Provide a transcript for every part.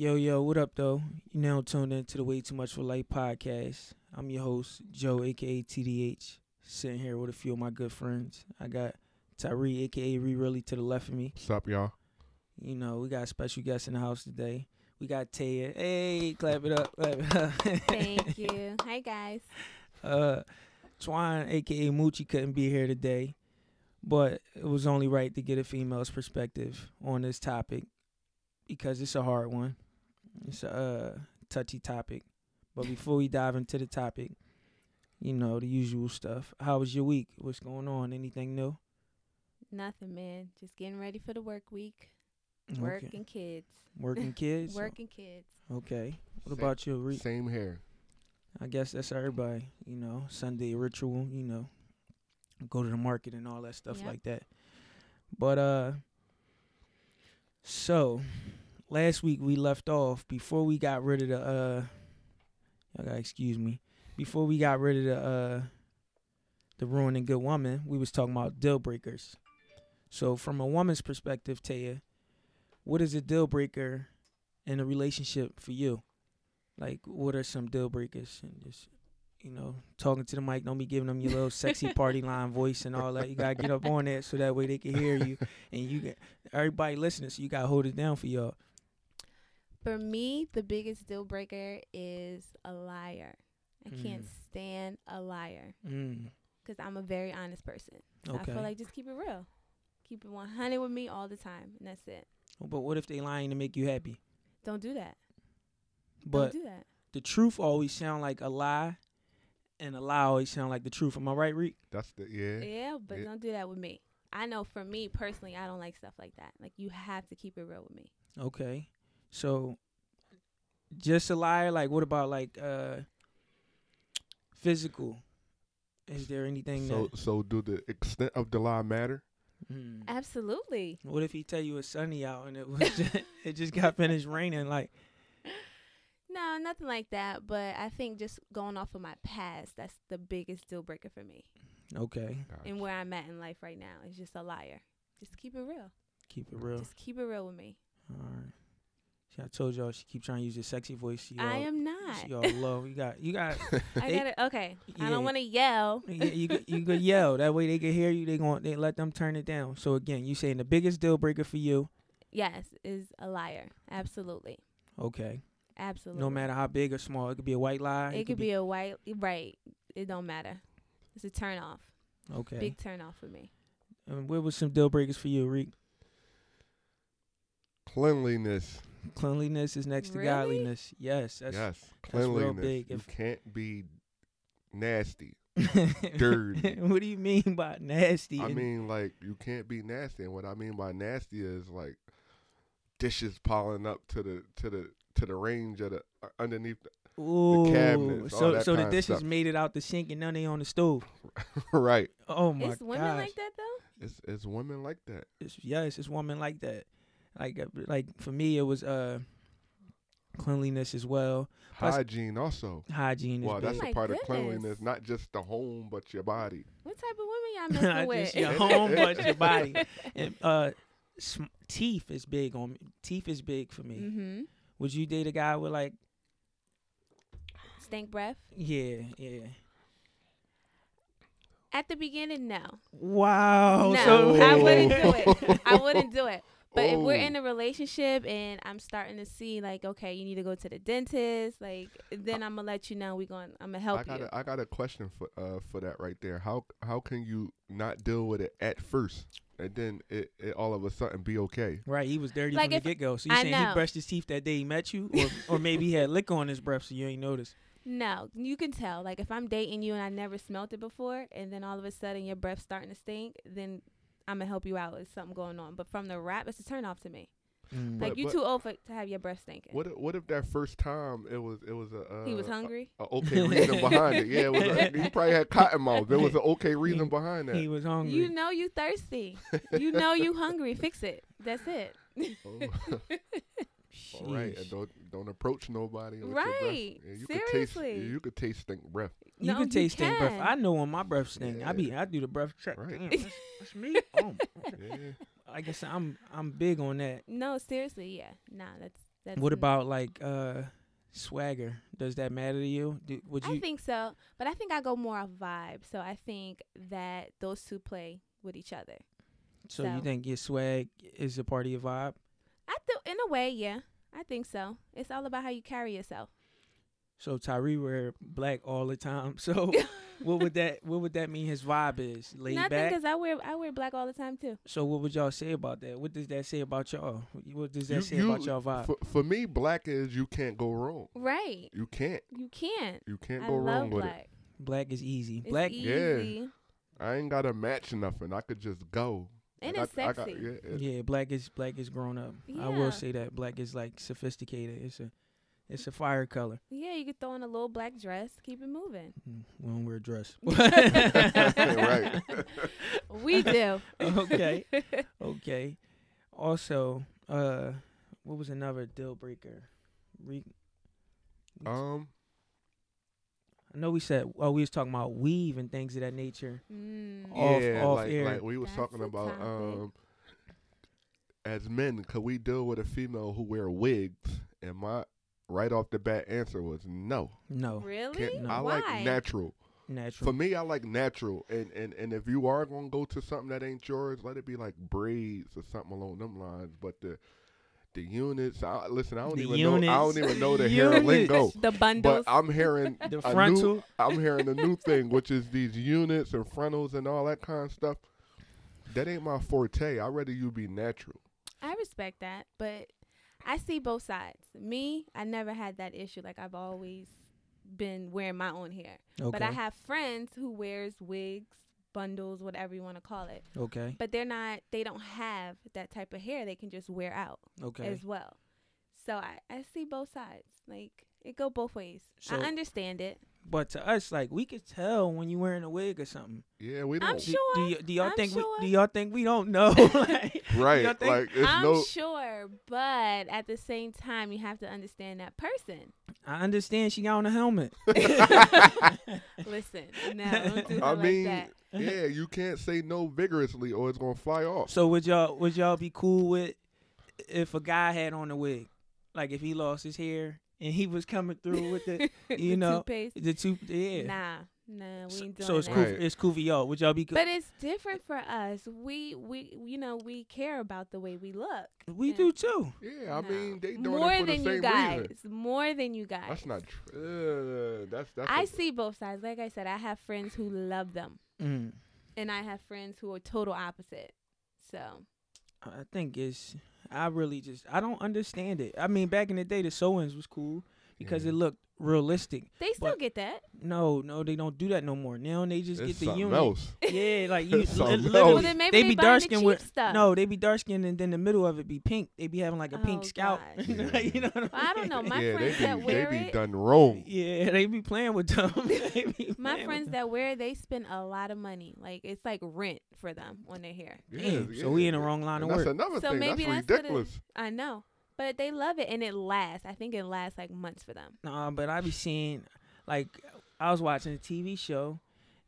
Yo, yo, what up, though? You now tuned in to the Way Too Much for Life podcast. I'm your host, Joe, aka TDH, sitting here with a few of my good friends. I got Tyree, aka Ree Really, to the left of me. What's up, y'all? You know, we got a special guest in the house today. We got Taya. Hey, clap it up. Clap it up. Thank you. Hi guys. Uh, Twan, aka Moochie, couldn't be here today, but it was only right to get a female's perspective on this topic because it's a hard one. It's a uh, touchy topic. But before we dive into the topic, you know, the usual stuff. How was your week? What's going on? Anything new? Nothing, man. Just getting ready for the work week. Work Okay. and kids. Working kids? Work and kids. Okay. What Same- about you, Reek? Same here. I guess that's everybody, you know, Sunday ritual, you know, go to the market and all that stuff Yep. like that. But uh so last week we left off before we got rid of the uh y'all gotta excuse me. Before we got rid of the uh the ruining good woman, we was talking about deal breakers. So from a woman's perspective, Taya, what is a deal breaker in a relationship for you? Like, what are some deal breakers? And just, you know, talking to the mic, don't be giving them your little sexy party line voice and all that. You gotta get up on that so that way they can hear you, and you get everybody listening. So you gotta hold it down for y'all. For me, the biggest deal breaker is a liar. I can't Mm. stand a liar Mm, because I'm a very honest person. So I feel like just keep it real. Keep it 100 with me all the time, and that's it. but what if they lying to make you happy? Don't do that. But Don't do that. the truth always sound like a lie, and a lie always sound like the truth. Am I right, Reek? That's the yeah. Yeah, but Yeah. don't do that with me. I know for me personally, I don't like stuff like that. Like you have to keep it real with me. Okay. So just a liar, like what about like uh physical? Is there anything So that so do the extent of the lie matter? Hmm. Absolutely. what if he tell you it's sunny out and it was just, it just got finished raining like No, nothing like that. But I think just going off of my past, that's the biggest deal breaker for me. okay, And where I'm at in life right now is just a liar. Just keep it real. keep it real. Just keep it real with me. All right. See, I told y'all she keep trying to use your sexy voice. She I all- am not. She all low. You got you got I They- got it. Okay. I don't want to yell. you, you, could- you could yell. That way they can hear you. They going they let them turn it down. So again, you saying the biggest deal breaker for you. Yes, is a liar. Absolutely. Okay. Absolutely. No matter how big or small, it could be a white lie. It, could be, a white. Right. It don't matter. It's a turn off. okay. Big turn off for me. And what was some deal breakers for you, Reek? Cleanliness. Cleanliness is next to Really? godliness. Yes, that's yes. real Cleanliness. big. You If- can't be nasty. dirty. what do you mean by nasty? I mean, like you can't be nasty, and what I mean by nasty is like dishes piling up to the to the to the range of the uh, underneath. The, Ooh, cabinets, all so that so the kinda dishes made it out the sink and none they on the stove. right. Oh my god. it's women gosh. like that though. It's it's women like that. It's, yes, it's women like that. Like uh, like for me, it was uh cleanliness as well. Plus- Hygiene also. Hygiene is Well, that's big. Oh a part of cleanliness, not just the home, but your body. What type of women y'all Not messing just with? your home, but your body. And uh, sm- teeth is big on me. Teeth is big for me. mm-hmm. Would you date a guy with like, Stink breath. yeah, yeah. At the beginning, no. Wow. no, so I wouldn't do it. I wouldn't do it. But if we're Oh. in a relationship and I'm starting to see like, okay, you need to go to the dentist, like then I'm gonna let you know we going I'm gonna help I got you. a, I got a question for uh for that right there. How how can you not deal with it at first and then it, it all of a sudden be okay? Right, he was dirty Like from the if- get go. So you I saying he brushed his teeth that day he met you, or or maybe he had liquor on his breath, so you ain't noticed. No, you can tell. Like if I'm dating you and I never smelt it before, and then all of a sudden your breath's starting to stink, then I'm gonna help you out. There's something going on. But from the rap, it's a turn off to me. Mm. Like But- you but- too old for to have your breath stinking. What if, what if that first time it was it was a uh, he was hungry. a, a okay reason behind it? Yeah, it was a, he probably had cotton mouth. There was an okay reason behind that. he was hungry. You know you thirsty. you know you hungry. Fix it. That's it. Oh. All right, and don't don't approach nobody. With Your breath. Right. Yeah, you could Seriously. taste you could taste stink breath. You No, can taste stink breath. I know when my breath stink. I be I do the breath check. Right. Damn, that's, that's me. Oh, Yeah. I guess I'm I'm big on that. No, seriously, yeah. Nah, that's That's What n- about like uh swagger? Does that matter to you? Do, would I you? think so, but I think I go more off vibe. So I think that those two play with each other. so you think your swag is a part of your vibe? I th- in a way, yeah, I think so. It's all about how you carry yourself. So Tyree wear black all the time. So what would that what would that mean his vibe is? Laid Nothing, back. because I wear I wear black all the time too. So what would y'all say about that? What does that say about y'all? What does that You- say you- about y'all vibe? For, for me, black is you can't go wrong. Right. You can't. You can't. You can't I go love wrong with it. black. Black is easy. It's Black easy. I ain't gotta match nothing. I could just go. And Like, it's I- I sexy. got- yeah, it- Yeah, black is black is grown up. I will say that black is like sophisticated. It's a it's a fire color. Yeah, you could throw in a little black dress, keep it moving. Mm, We don't wear a dress. right. We do. okay. Okay. Also, uh, what was another deal breaker? Re- Um. I know we said oh we was talking about weave and things of that nature. Mm. Off- yeah, off like air. like we was That's talking about um. As men, could we deal with a female who wear wigs? And my right off the bat answer was no. No, Really? Can't, No. I Why? like natural. natural. For me, I like natural, and, and and if you are gonna go to something that ain't yours, let it be like braids or something along them lines. But the the units, I, listen, I don't The even know. I don't even know the hair lingo. The bundles. But I'm hearing the a new, frontal. I'm hearing a new thing, which is these units and frontals and all that kind of stuff. That ain't my forte. I'd rather you be natural. I respect that, but I see both sides. Me, I never had that issue. Like I've always been wearing my own hair. Okay. But I have friends who wears wigs, bundles, whatever you want to call it. okay. But they're not they don't have that type of hair they can just wear out Okay. as well. So I, I see both sides. Like it go both ways. So- I understand it. But to us, like we could tell when you wearing a wig or something. Yeah, we I'm don't. Do, Sure, do, y- do y'all I'm think sure. we do y'all think we don't know? like, right. y'all think- Like it's I'm no. sure, but at the same time you have to understand that person. I understand she got on a helmet. Listen, no, don't do I like mean, that. Yeah, you can't say no vigorously or it's gonna fly off. So would y'all would y'all be cool with if a guy had on a wig, like if he lost his hair and he was coming through with the you The know toothpaste. the two yeah. Nah, nah, we so, ain't doing so it's that. cool. Right. It's cool for y'all. Would y'all be? Cool? But it's different for us. We we you know we care about the way we look. we yeah. do too. Yeah, I No. mean they doing more it for than the you same guys. reason. More than you guys. That's not true. Uh, that's that's. I a- see both sides. Like I said, I have friends who love them, Mm. and I have friends who are total opposite. So I think it's. I really just I don't understand it. I mean, back in the day, the sewings was cool because Yeah. it looked realistic. they still But- get that. No, no, they don't do that no more. Now they just It's get the something unit. else. Yeah, like you It's something literally, else. Well, then maybe they they, be dark the skinned with stuff. no, they be dark skinned and then the middle of it be pink. They be having like a pink Oh, scalp. Yeah. you know what Well, I don't know. My yeah, friends they that be wear they be it, done wrong. Yeah, they be playing with them. My friends with that wear they spend a lot of money. Like it's like rent for them on their hair. Yeah, Damn, so yeah. we in the wrong line And of that's work. another So thing. maybe that's that's ridiculous. I know, but they love it and it lasts. I think it lasts like months for them. Nah, but I be seeing like I was watching a TV show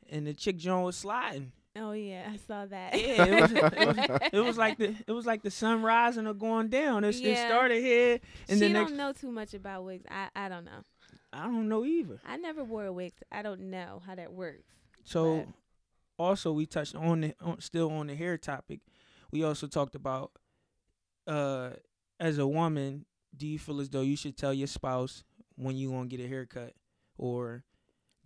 and the chick Joan was sliding. Oh yeah, I saw that. Yeah, it was, it was, it was like the it was like the sun rising or going down. It, it started here and she the don't know too much about wigs. I I don't know. I don't know either. I never wore a wig. I don't know how that works. So But- also we touched on the on, still on the hair topic. We also talked about uh as a woman, do you feel as though you should tell your spouse when you gonna get a haircut, or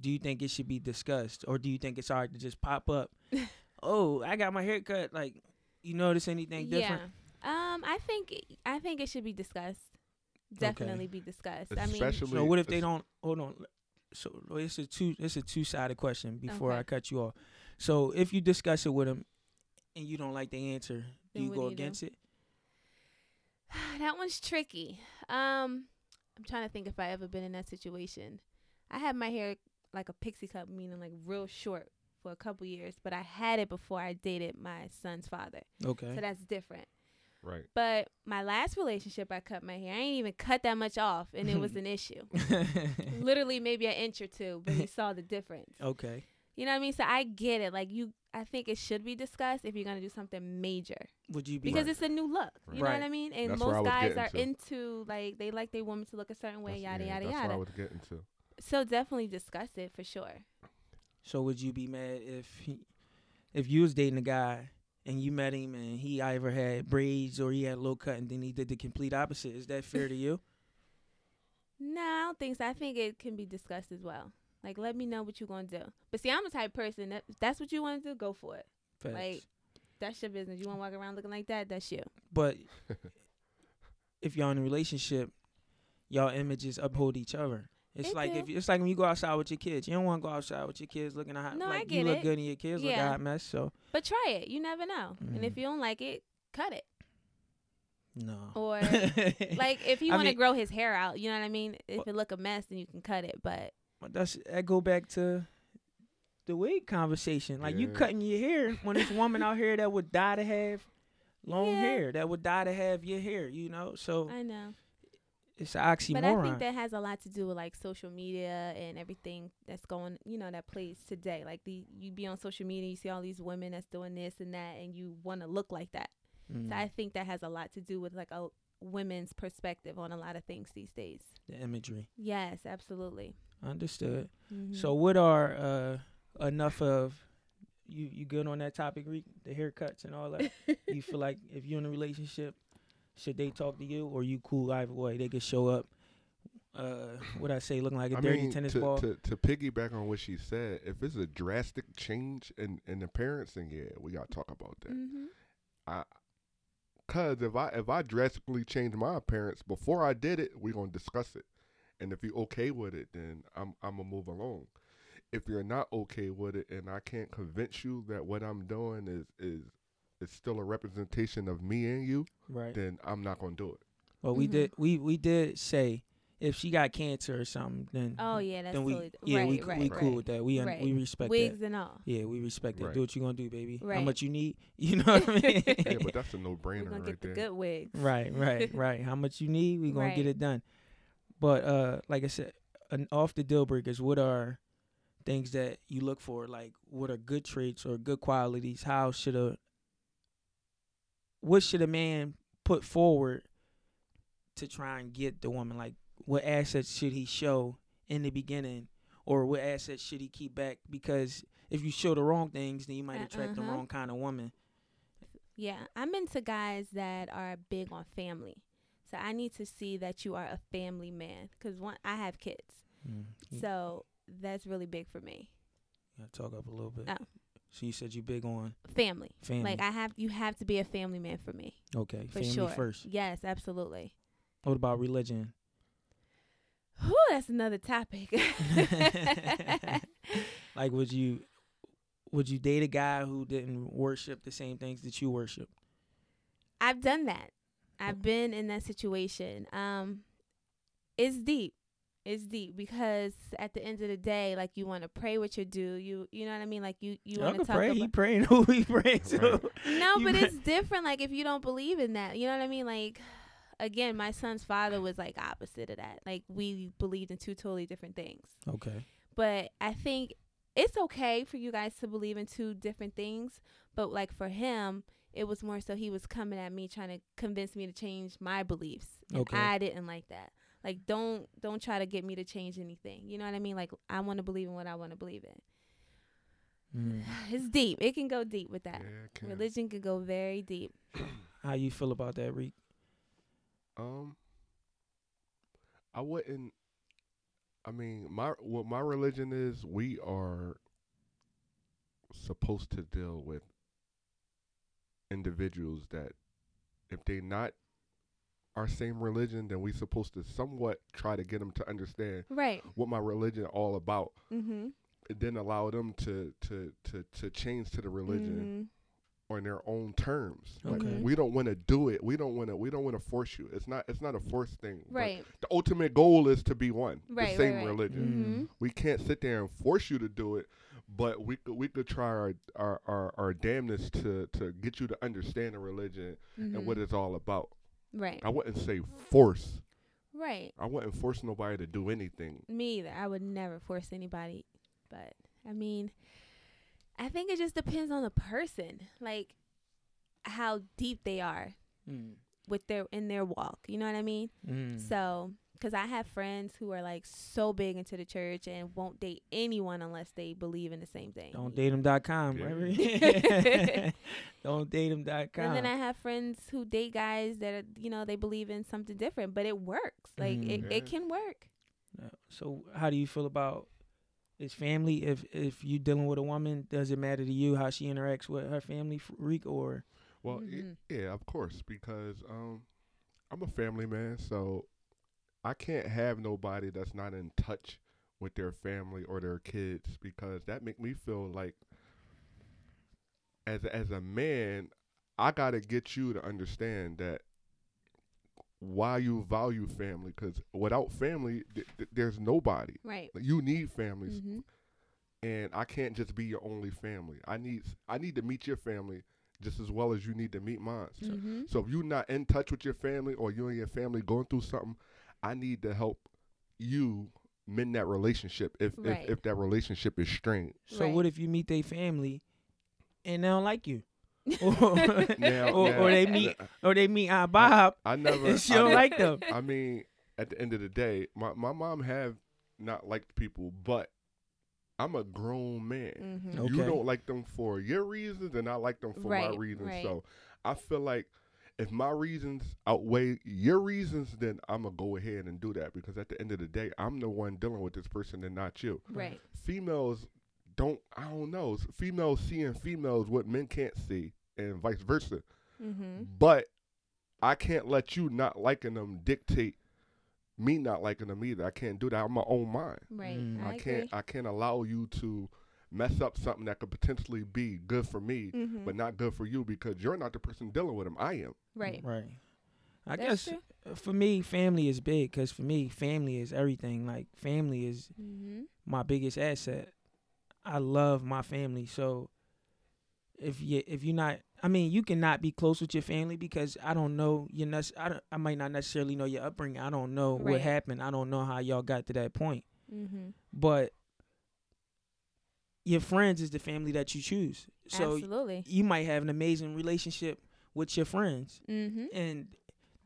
do you think it should be discussed, or do you think it's alright to just pop up? oh, I got my haircut. Like, you notice anything different? Yeah. Um, I think I think it should be discussed. Definitely be discussed. I mean, So what if they don't? Hold on. So it's a two. It's a two sided question. Before Okay. I cut you off, so if you discuss it with them, and you don't like the answer, do Then you go do you do? against it? that one's tricky. Um, I'm trying to think if I ever been in that situation. I had my hair like a pixie cut, meaning like real short for a couple years, but I had it before I dated my son's father, Okay. so that's different. Right. But my last relationship, I cut my hair. I ain't even cut that much off, and it was an issue. Literally, maybe an inch or two, but he saw the difference. okay. You know what I mean? So I get it. Like you, I think it should be discussed if you're gonna do something major Would you be because Right. it's a new look. You know what I mean? And That's most guys are to. into like they like their woman to look a certain way, That's- yada yeah, yada that's yada. what I was getting to. So definitely discuss it for sure. So would you be mad if he, if you was dating a guy and you met him and he either had braids or he had low cut and then he did the complete opposite? Is that fair to you? No, I don't think so. I think it can be discussed as well. Like, let me know what you're gonna do. But see, I'm the type of person that if that's what you want to do, go for it. Facts. Like- That's your business. You want to walk around looking like that? That's you. but if y'all in a relationship, y'all images uphold each other. It's They like do. if it's like when you go outside with your kids. You don't want to go outside with your kids looking a hot. No, I like get you look it. good and your kids look a hot mess. So But try it. You never know. And if Mhm. you don't like it, cut it. no. Or like if he want to grow his hair out, you know what I mean. If it look a mess, then you can cut it. But that's that go back to the wig conversation. Like you cutting your hair when there's a woman out here that would die to have long Yeah. hair, that would die to have your hair, you know? So I know. it's an oxymoron. But I think that has a lot to do with like social media and everything that's going, you know, that plays today. Like the you be on social media, you see all these women that's doing this and that, and you want to look like that. Mm, So I think that has a lot to do with like a women's perspective on a lot of things these days. the imagery. Yes, absolutely. Understood. Mhm. So what are uh enough of you you good on that topic, Reek? The haircuts and all that? you feel like if you're in a relationship, should they talk to you or you cool either way? They could show up uh what I say, looking like a I dirty mean, tennis to, ball. to to piggyback on what she said, if it's a drastic change in in appearance, then yeah, we gotta talk about that. Mhm. Cause if I if I drastically change my appearance before I did it, we gonna discuss it. And if you're okay with it, then I'm I'm gonna move along. If you're not okay with it, and I can't convince you that what I'm doing is is is still a representation of me and you, right. then I'm not gonna do it. Well, we Mhm. did we we did say if she got cancer or something, then Oh yeah, that's then we totally yeah right, we right, we right. cool with that. We un- Right. we respect wigs that. and all. Yeah, we respect that. Right. Do what you gonna do, baby. How much you need? You know what I mean? yeah, but that's a no brainer gonna right get the there. good wigs. right, right, right. How much you need? We gonna get it done. But uh, like I said, an off the deal breakers. What are things that you look for? Like, what are good traits or good qualities? How should a what should a man put forward to try and get the woman? Like, what assets should he show in the beginning, or what assets should he keep back? Because if you show the wrong things, then you might Uh, attract the uh-huh. wrong kind of woman. Yeah, I'm into guys that are big on family. So I need to see that you are a family man because one, I have kids, Mm. So that's really big for me. gotta talk up a little bit. Oh. So you said you big on Family, family. like I have, you have to be a family man for me, okay, for family sure. first. Yes, absolutely. What about religion? Whew, that's another topic. Like, would you would you date a guy who didn't worship the same things that you worship? I've done that. I've been in that situation. Um, it's deep. It's deep because at the end of the day, like you want to pray what you do. You you know what I mean? Like you you Y'all want to talk pray. about. He praying. Who he praying to? Right. No, but it's different. Like if you don't believe in that, you know what I mean? Like again, my son's father was like opposite of that. Like we believed in two totally different things. Okay. But I think it's okay for you guys to believe in two different things. But like for him, it was more so he was coming at me trying to convince me to change my beliefs. And Okay. I didn't like that. Like don't don't try to get me to change anything. You know what I mean? Like I want to believe in what I want to believe in. Mm. It's deep. It can go deep with that. Yeah, can. Religion can go very deep. How you feel about that, Reek? Um, I wouldn't. I mean, my what my religion is, we are supposed to deal with individuals that, if they not our same religion, then we supposed to somewhat try to get them to understand Right. what my religion all about, Mhm. and then allow them to to to to change to the religion Mhm. On their own terms. Like, Okay. we don't want to do it. We don't want to. We don't want to force you. It's not. It's not a forced thing. but Right. the ultimate goal is to be one, Right, the same right. religion. Mhm. We can't sit there and force you to do it, but we could we could try our our our, our damnness to to get you to understand the religion and what Mhm. it's all about. Right. I wouldn't say force. Right. I wouldn't force nobody to do anything. Me either. I would never force anybody. But I mean, I think it just depends on the person, like how deep they are Mm. with their in their walk. You know what I mean? Mm. So, because I have friends who are like so big into the church and won't date anyone unless they believe in the same thing. Don't date them.com. Yeah. Right? Don't date them.com. And then I have friends who date guys that are, you know they believe in something different, but it works. Like it, Mhm. it can work. So how do you feel about is family? If if you dealing with a woman, does it matter to you how she interacts with her family, freak or? Well, y- Mhm. yeah, of course, because um, I'm a family man, so I can't have nobody that's not in touch with their family or their kids because that make me feel like as as a man, I gotta get you to understand that why you value family because without family, th- th- there's nobody. Right. You need families, hmm and I can't just be your only family. I need I need to meet your family just as well as you need to meet mine. So, hmm so if you're not in touch with your family or you and your family going through something, I need to help you mend that relationship if Right. if, if that relationship is strained. So Right. what if you meet their family and they don't like you? Or, Now, or, now, or they meet or they meet Aunt Bob I never and she I, don't like them. I mean, at the end of the day, my, my mom have not liked people, but I'm a grown man. hmm Okay. You don't like them for your reasons, and I like them for my reasons. right. So I feel like if my reasons outweigh your reasons, then I'm gonna go ahead and do that because at the end of the day, I'm the one dealing with this person and not you. Right. Females don't. I don't know. Females seeing females what men can't see, and vice versa. hmm But I can't let you not liking them dictate me not liking them either. I can't do that. I'm my own mind. Right. Mm. I, I can't agree. I can't allow you to mess up something that could potentially be good for me, Mhm. but not good for you because you're not the person dealing with them. I am. right. Right. I That's guess true. for me, family is big because for me, family is everything. Like family is hmm my biggest asset. I love my family. So if you if you're not, I mean, you cannot be close with your family because I don't know your nec- I don't, I might not necessarily know your upbringing. I don't know Right. what happened. I don't know how y'all got to that point. hmm But your friends is the family that you choose. So Absolutely. you might have an amazing relationship with your friends, hmm and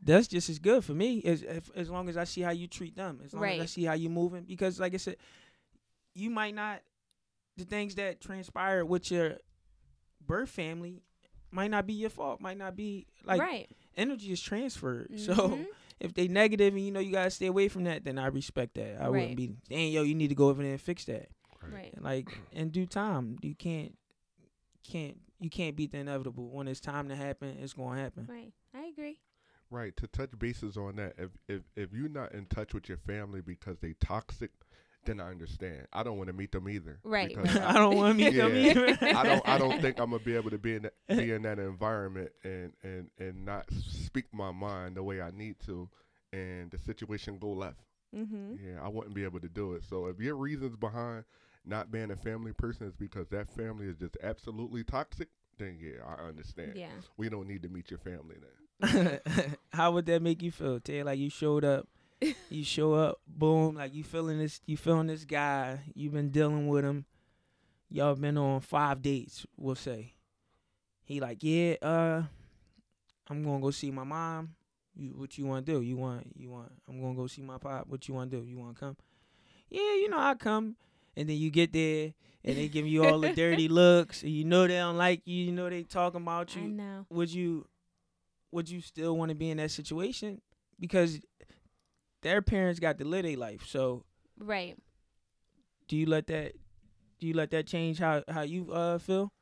that's just as good for me as if, as long as I see how you treat them, as long as I see how you moving. Because like I said, you might not the things that transpire with your birth family might not be your fault. Might not be like right. energy is transferred. So Mhm. if they negative and you know you gotta stay away from that, then I respect that. I Right. wouldn't be dang yo, you need to go over there and fix that. Right. Like in due time, you can't can't you can't beat the inevitable. When it's time to happen, it's gonna happen. Right. I agree. Right. To touch bases on that, if if if you're not in touch with your family because they toxic, then I understand. I don't want to meet them either. Right, because right. I don't want to meet them either. I don't. I don't think I'm gonna be able to be in that, be in that environment and and and not speak my mind the way I need to, and the situation go left. hmm Yeah, I wouldn't be able to do it. So if your reasons behind not being a family person is because that family is just absolutely toxic, then yeah, I understand. Yeah. We don't need to meet your family then. How would that make you feel, Tay? Like you showed up, you show up, boom, like you feeling this, you feeling this guy, you've been dealing with him, y'all been on five dates, we'll say. He like, yeah, uh, I'm gonna go see my mom. You, what you want to do? You want, you want? I'm gonna go see my pop. What you want to do? You want to come? Yeah, you know I come. And then you get there, and they give you all the dirty looks, and you know they don't like you. You know they talking about you. I know. would you would you still want to be in that situation because their parents got to live their life so Right. do you let that do you let that change how how you uh feel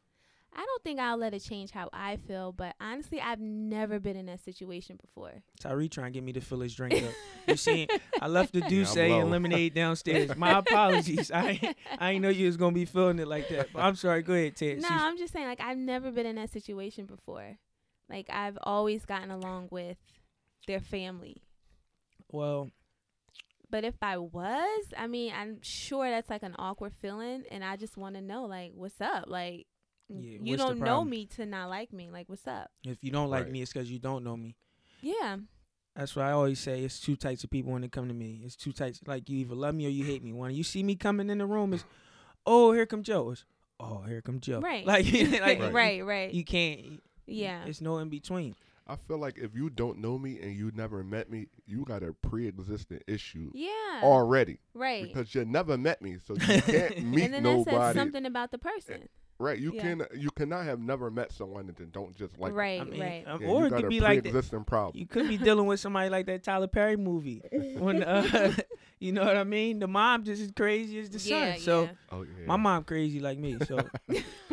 I don't think I'll let it change how I feel, but honestly, I've never been in that situation before. Tyree trying to get me to fill his drink up you see i left the I'm Douce low. and lemonade downstairs my apologies i ain't- i ain't know you was gonna be feeling it like that but i'm sorry go ahead ted No, See- I'm just saying, like, I've never been in that situation before. Like, I've always gotten along with their family. Well But if I was, I mean, I'm sure that's like an awkward feeling, and I just want to know, like, what's up? Like, Yeah, you don't know me to not like me. Like, what's up? if you don't like Right. me it's because you don't know me Yeah. That's what I always say. It's two types of people when they come to me. It's two types. Like you either love me or you hate me. When you see me coming in the room, it's oh here come Joe. It's oh, here come Joe. Right. Like, like Right. right, right. You can't. yeah. It's no in between. I feel like if you don't know me and you never met me, you got a pre-existing issue Yeah. already right. because you never met me, so you can't meet nobody. and then that says something about the person. Right? You Yeah. can you cannot have never met someone and then don't just like. them. right, I mean, right. uh, Yeah, or you it got could a be like that. pre-existing problem. You could be dealing with somebody like that Tyler Perry movie. When uh, you know what I mean? The mom just as crazy as the yeah, son. So yeah. Oh yeah. my mom crazy like me. So,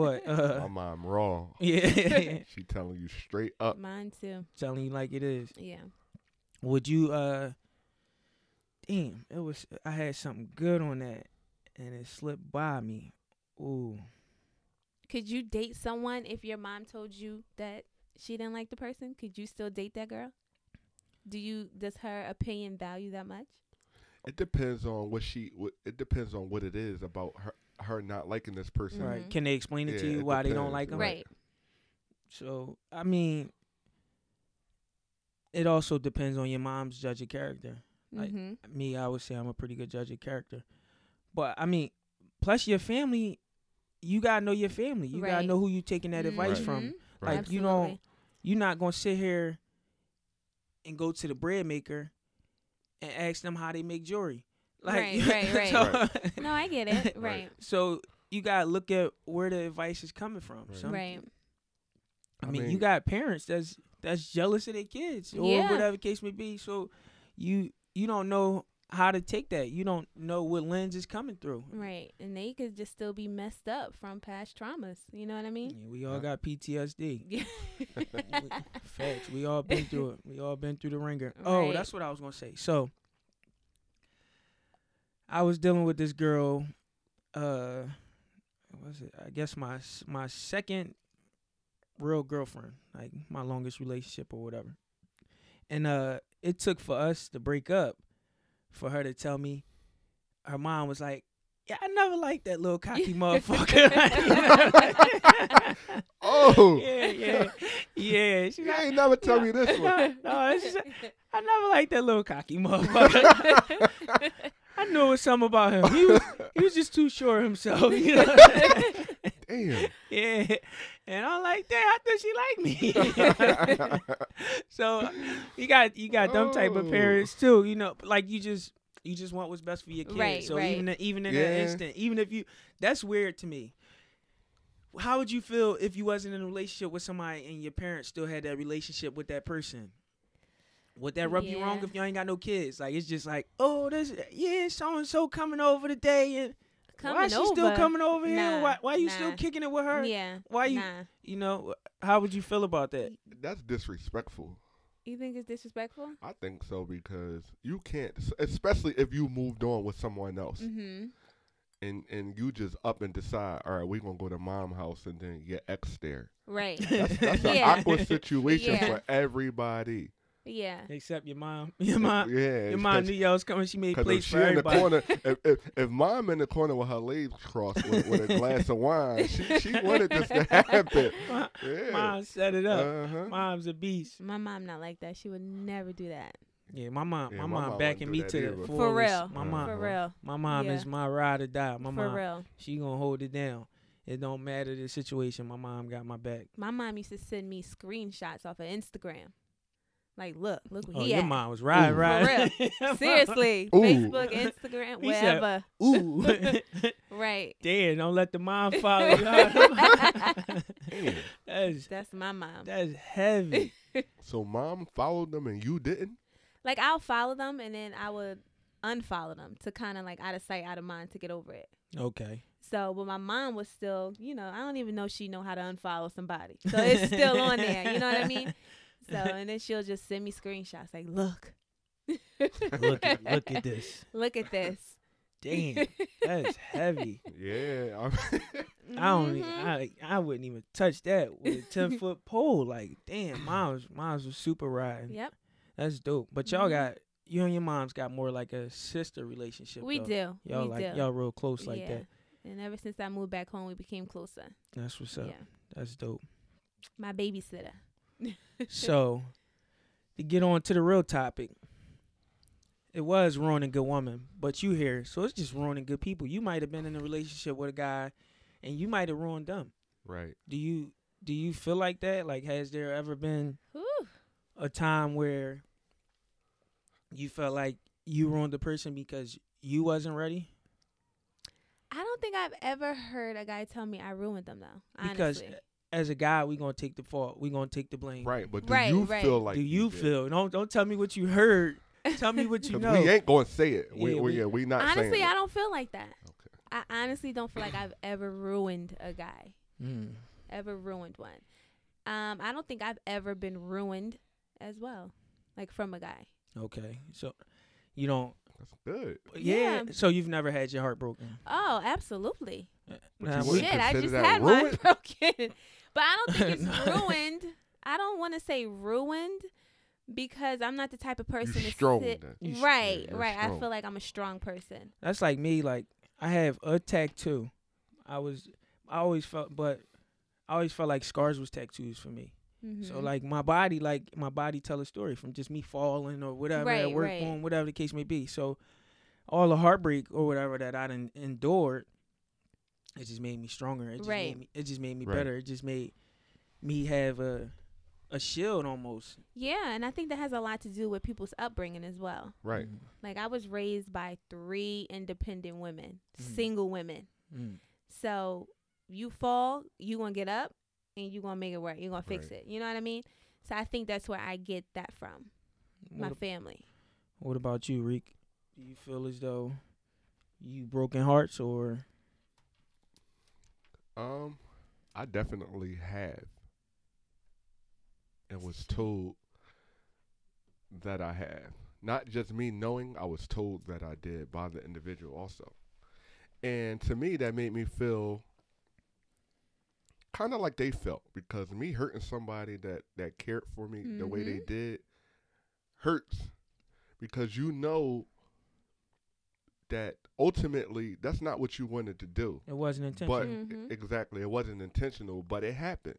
but uh, My mom wrong. yeah, She telling you straight up. Mine too. telling you like it is. Yeah. Would you? uh Damn, it was. I had something good on that, and it slipped by me. Ooh, Could you date someone if your mom told you that she didn't like the person? Could you still date that girl? Do you does her opinion value that much? It depends on what she. What, it depends on what it is about her. Her not liking this person. right? Mhm. Can they explain it to you it why they don't like them? Right. Right. So I mean, it also depends on your mom's judge of character. Like, Mhm. Me, I would say I'm a pretty good judge of character, but I mean, plus your family, you gotta know your family. You gotta know who you taking that advice Right. from. Right. Like you don't, you're not gonna sit here and go to the bread maker and ask them how they make jewelry. Like, Right, right, right. so, No, I get it. Right. Right. so you gotta look at where the advice is coming from. Right. Some- Right. I I mean, you got parents that's that's jealous of their kids or Yeah. whatever case may be. So you you don't know how to take that. You don't know what lens is coming through. Right. And they could just still be messed up from past traumas. You know what I mean? Yeah, we all got PTSD. Yeah. Facts. We all been through it. We all been through the ringer. Oh, Right. that's what I was gonna say. So I was dealing with this girl. Uh, what was it? I guess my my second real girlfriend, like my longest relationship or whatever. And uh, it took for us to break up, for her to tell me. Her mom was like, "Yeah, I never liked that little cocky motherfucker." Oh. yeah, yeah, yeah. She's You like, ain't never tell me this one. no, it's just, I never liked that little cocky motherfucker. I knew it was something about him. He was, he was just too sure of himself. You know? Damn. yeah. And I'm like, damn, I thought she liked me. so you got you got them type of Oh. parents too. You know, like you just you just want what's best for your kids. Right, so right. even even in that Yeah. instant, even if you that's weird to me. How would you feel if you wasn't in a relationship with somebody and your parents still had that relationship with that person? Would that rub you wrong if you ain't got no kids? Like it's just like, oh, this yeah, so and so coming over today, and Coming why she still coming over here? Nah, Why why you still kicking it with her? Yeah. Why you Nah. you know? How would you feel about that? That's disrespectful. You think it's disrespectful? I think so because you can't, especially if you moved on with someone else, Mm-hmm. and and you just up and decide, all right, we're gonna go to mom house, and then your ex there. Right. That's, that's an Yeah. awkward situation Yeah. for everybody. Yeah. Except your mom. Your mom. yeah, Your mom knew y'all was coming. She made Because plates for she in the everybody. corner, if, if if mom in the corner with her legs crossed with, with a glass of wine, she she wanted this to happen. Mom, Yeah. mom set it up. Uh-huh. Mom's a beast. My mom not like that. She would never do that. Yeah, my mom. Yeah, my, my mom mom backing me to that the fullest. For real. My mom. For real. My mom Yeah. is my ride or die. My For mom. real. She gonna hold it down. It don't matter the situation. My mom got my back. My mom used to send me screenshots off of Instagram. Like, look, look what Oh, he your at. mom was right, Ooh. For right. Seriously. Ooh. Facebook, Instagram, He said- Ooh. Right. Damn, don't let the mom follow you. Damn. that's That's my mom. that's heavy. So mom followed them and you didn't. Like I'll follow them and then I would unfollow them to kind of like out of sight, out of mind to get over it. Okay. So, but my mom was still, you know, I don't even know she know how to unfollow somebody. So it's still on there. You know what I mean? So, and then she'll just send me screenshots like, look, Look at look at this. look at this. Damn, that's heavy. Yeah. I'm I don't. Mhm. I I wouldn't even touch that with a ten foot pole. Like, damn, mom's mom's was super riding. Yep, That's dope. But y'all Mhm. got you and your mom's got more like a sister relationship. we though. do. Y'all we like do. y'all real close like yeah. that. And ever since I moved back home, we became closer. That's what's up. Yeah, That's dope. my babysitter. So, to get on to the real topic, it was ruining good woman, but you here, so it's just ruining good people. You might have been in a relationship with a guy, and you might have ruined them. Right. Do you do you feel like that? Like, has there ever been Whew. a time where you felt like you ruined the person because you wasn't ready? I don't think I've ever heard a guy tell me I ruined them though. Because honestly. As a guy, we gonna take the fault. We gonna take the blame. Right. But do Right, you right. feel like do you did? feel? Don't don't tell me what you heard. Tell me what you know. We ain't gonna say it. We, Yeah, we, we- yeah, we not honestly, saying I it. don't feel like that. Okay. I honestly don't feel like I've ever ruined a guy. Mm. Ever ruined one. Um, I don't think I've ever been ruined as well, like from a guy. Okay, so you don't. That's good. Yeah. Yeah. So you've never had your heart broken. Oh, absolutely. But Nah, you Shit, I consider just that had mine ruined? broken. But I don't think it's ruined. I don't want to say ruined because I'm not the type of person to strong sit. then. You sh- right, you're right. I feel like I'm a strong person. That's like me. Like I have a tattoo. I was. I always felt, but I always felt like scars was tattoos for me. So Mhm. like my body, like my body tell a story from just me falling or whatever at work, right. on whatever the case may be. So all the heartbreak or whatever that I done endured, it just made me stronger. It just Right. made me. It just made me Right. better. It just made me have a a shield almost. yeah, and I think that has a lot to do with people's upbringing as well. Right. Mm, Like I was raised by three independent women, Mhm. single women. mm. So you fall, you gonna get up, and you gonna make it work. You are gonna fix Right. it. You know what I mean? So I think that's where I get that from. My What, family. what about you, Reek? Do you feel as though you broken hearts or Um, I definitely have, and was told that I have. Not just me knowing, I was told that I did by the individual also. And to me, that made me feel kind of like they felt because me hurting somebody that that cared for me the way they Mhm. did hurts because you know that ultimately that's not what you wanted to do. it wasn't intentional? But Mhm. exactly, it wasn't intentional, but it happened.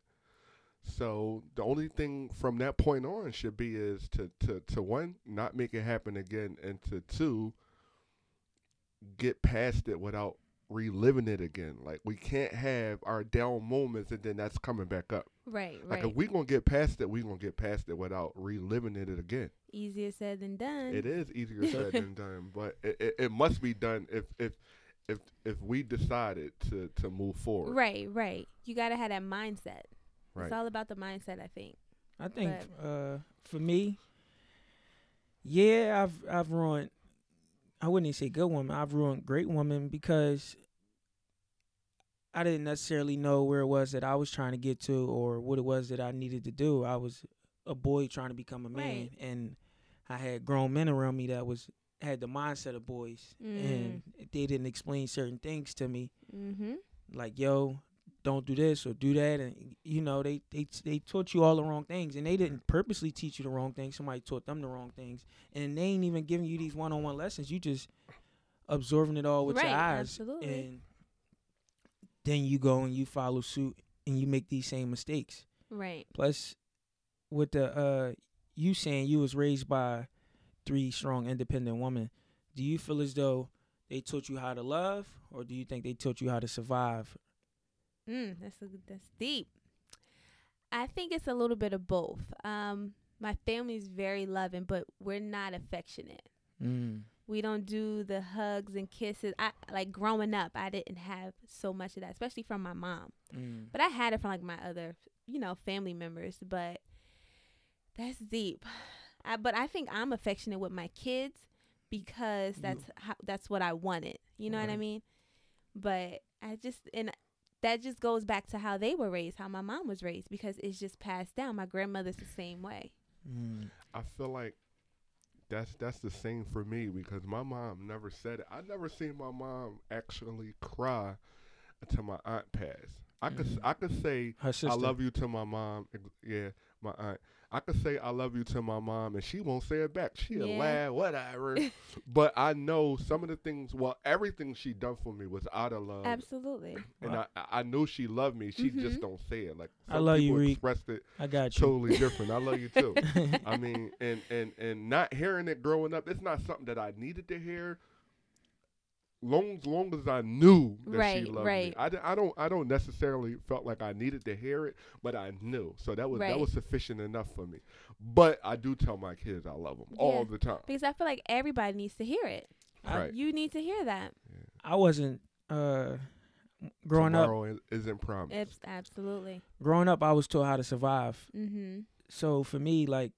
So the only thing from that point on should be is to to to one not make it happen again, and to two get past it without reliving it again. Like we can't have our down moments and then that's coming back up. Right, Like right. if we gonna get past it, we gonna get past it without reliving it again. Easier said than done. It is easier said than done, but it, it, it must be done if if if if we decided to to move forward. Right, right. You gotta have that mindset. Right. It's all about the mindset, I think. I think uh, for me, yeah, I've I've ruined. I wouldn't even say good woman. I've ruined great woman because I didn't necessarily know where it was that I was trying to get to or what it was that I needed to do. I was a boy trying to become a man, Right. and I had grown men around me that was had the mindset of boys, and they didn't explain certain things to me Mm-hmm. like yo don't do this or do that and you know they they they taught you all the wrong things and they didn't purposely teach you the wrong things somebody taught them the wrong things and they ain't even giving you these one-on-one lessons you just absorbing it all with your eyes absolutely. and then you go and you follow suit and you make these same mistakes Right. plus with the uh you saying you was raised by three strong independent women do you feel as though they taught you how to love or do you think they taught you how to survive Mm, that's a, that's deep. I think it's a little bit of both. Um, my family's very loving, but we're not affectionate. mm. We don't do the hugs and kisses. I like growing up, I didn't have so much of that, especially from my mom. Mm. But I had it from like my other, you know, family members. But that's deep. I, but I think I'm affectionate with my kids because that's how that's what I wanted. You know what I mean? But I just and that just goes back to how they were raised, how my mom was raised, because it's just passed down. My grandmother's the same way. Mm. I feel like that's that's the same for me because my mom never said it. I never seen my mom actually cry until my aunt passed. I could Mhm. I could say I love you to my mom. Yeah, my aunt. I could say I love you to my mom, and she won't say it back. She'll Yeah. laugh, whatever. but I know some of the things. Well, everything she done for me was out of love, Absolutely. and I I knew she loved me. She just Mhm. don't say it. Like I some love you, people Reek. expressed it I got you. totally different. I love you too. I mean, and and and not hearing it growing up, it's not something that I needed to hear. Long long as I knew that Right, she loved right. me. I, I don't I don't necessarily felt like I needed to hear it, but I knew. So that was Right. that was sufficient enough for me. But I do tell my kids I love them all the time. Because I feel like everybody needs to hear it. Right. You need to hear that. I wasn't uh growing up. Tomorrow is- isn't promised. Abs- absolutely. Growing up, I was taught how to survive. Mm-hmm. So for me, like,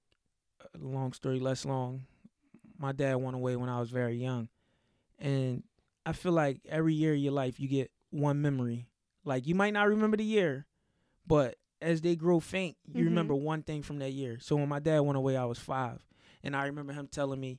uh, long story less long, my dad went away when I was very young, and I feel like every year of your life you get one memory. Like you might not remember the year, but as they grow faint, you Mhm. remember one thing from that year. So when my dad went away, I was five, and I remember him telling me,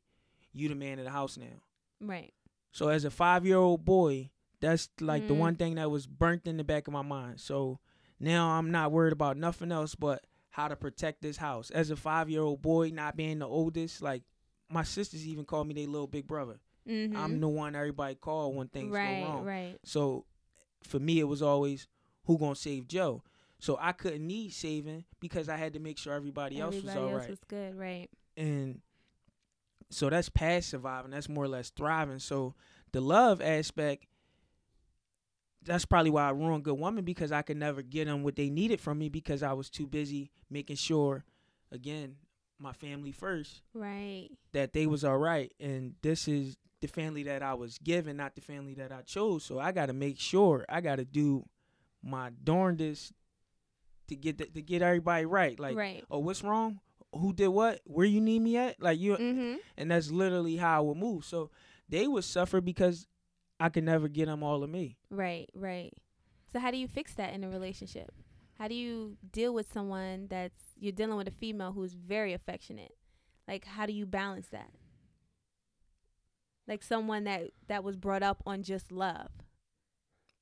"You the man of the house now." Right. So as a five year old boy, that's like the Mm. one thing that was burnt in the back of my mind. So now I'm not worried about nothing else but how to protect this house. As a five year old boy, not being the oldest, like my sisters even call me their little big brother. Mm-hmm. I'm the one everybody call when things right, go wrong. Right. So for me, it was always who gonna save Joe. So I couldn't need saving because I had to make sure everybody, else was Everybody all else right was good. Right. and so that's past surviving that's more or less thriving so the love aspect that's probably why i ruined good woman because i could never get them what they needed from me because i was too busy making sure again my family first Right. that they was all right and this is the family that i was given not the family that i chose so i got to make sure i got to do my darndest to get the, to get everybody right like right. oh what's wrong who did what where you need me at like you Mm-hmm. and that's literally how I would move. So they would suffer because I could never get them all of me. Right. Right. So how do you fix that in a relationship? How do you deal with someone that's you're dealing with a female who's very affectionate? Like how do you balance that? Like someone that that was brought up on just love.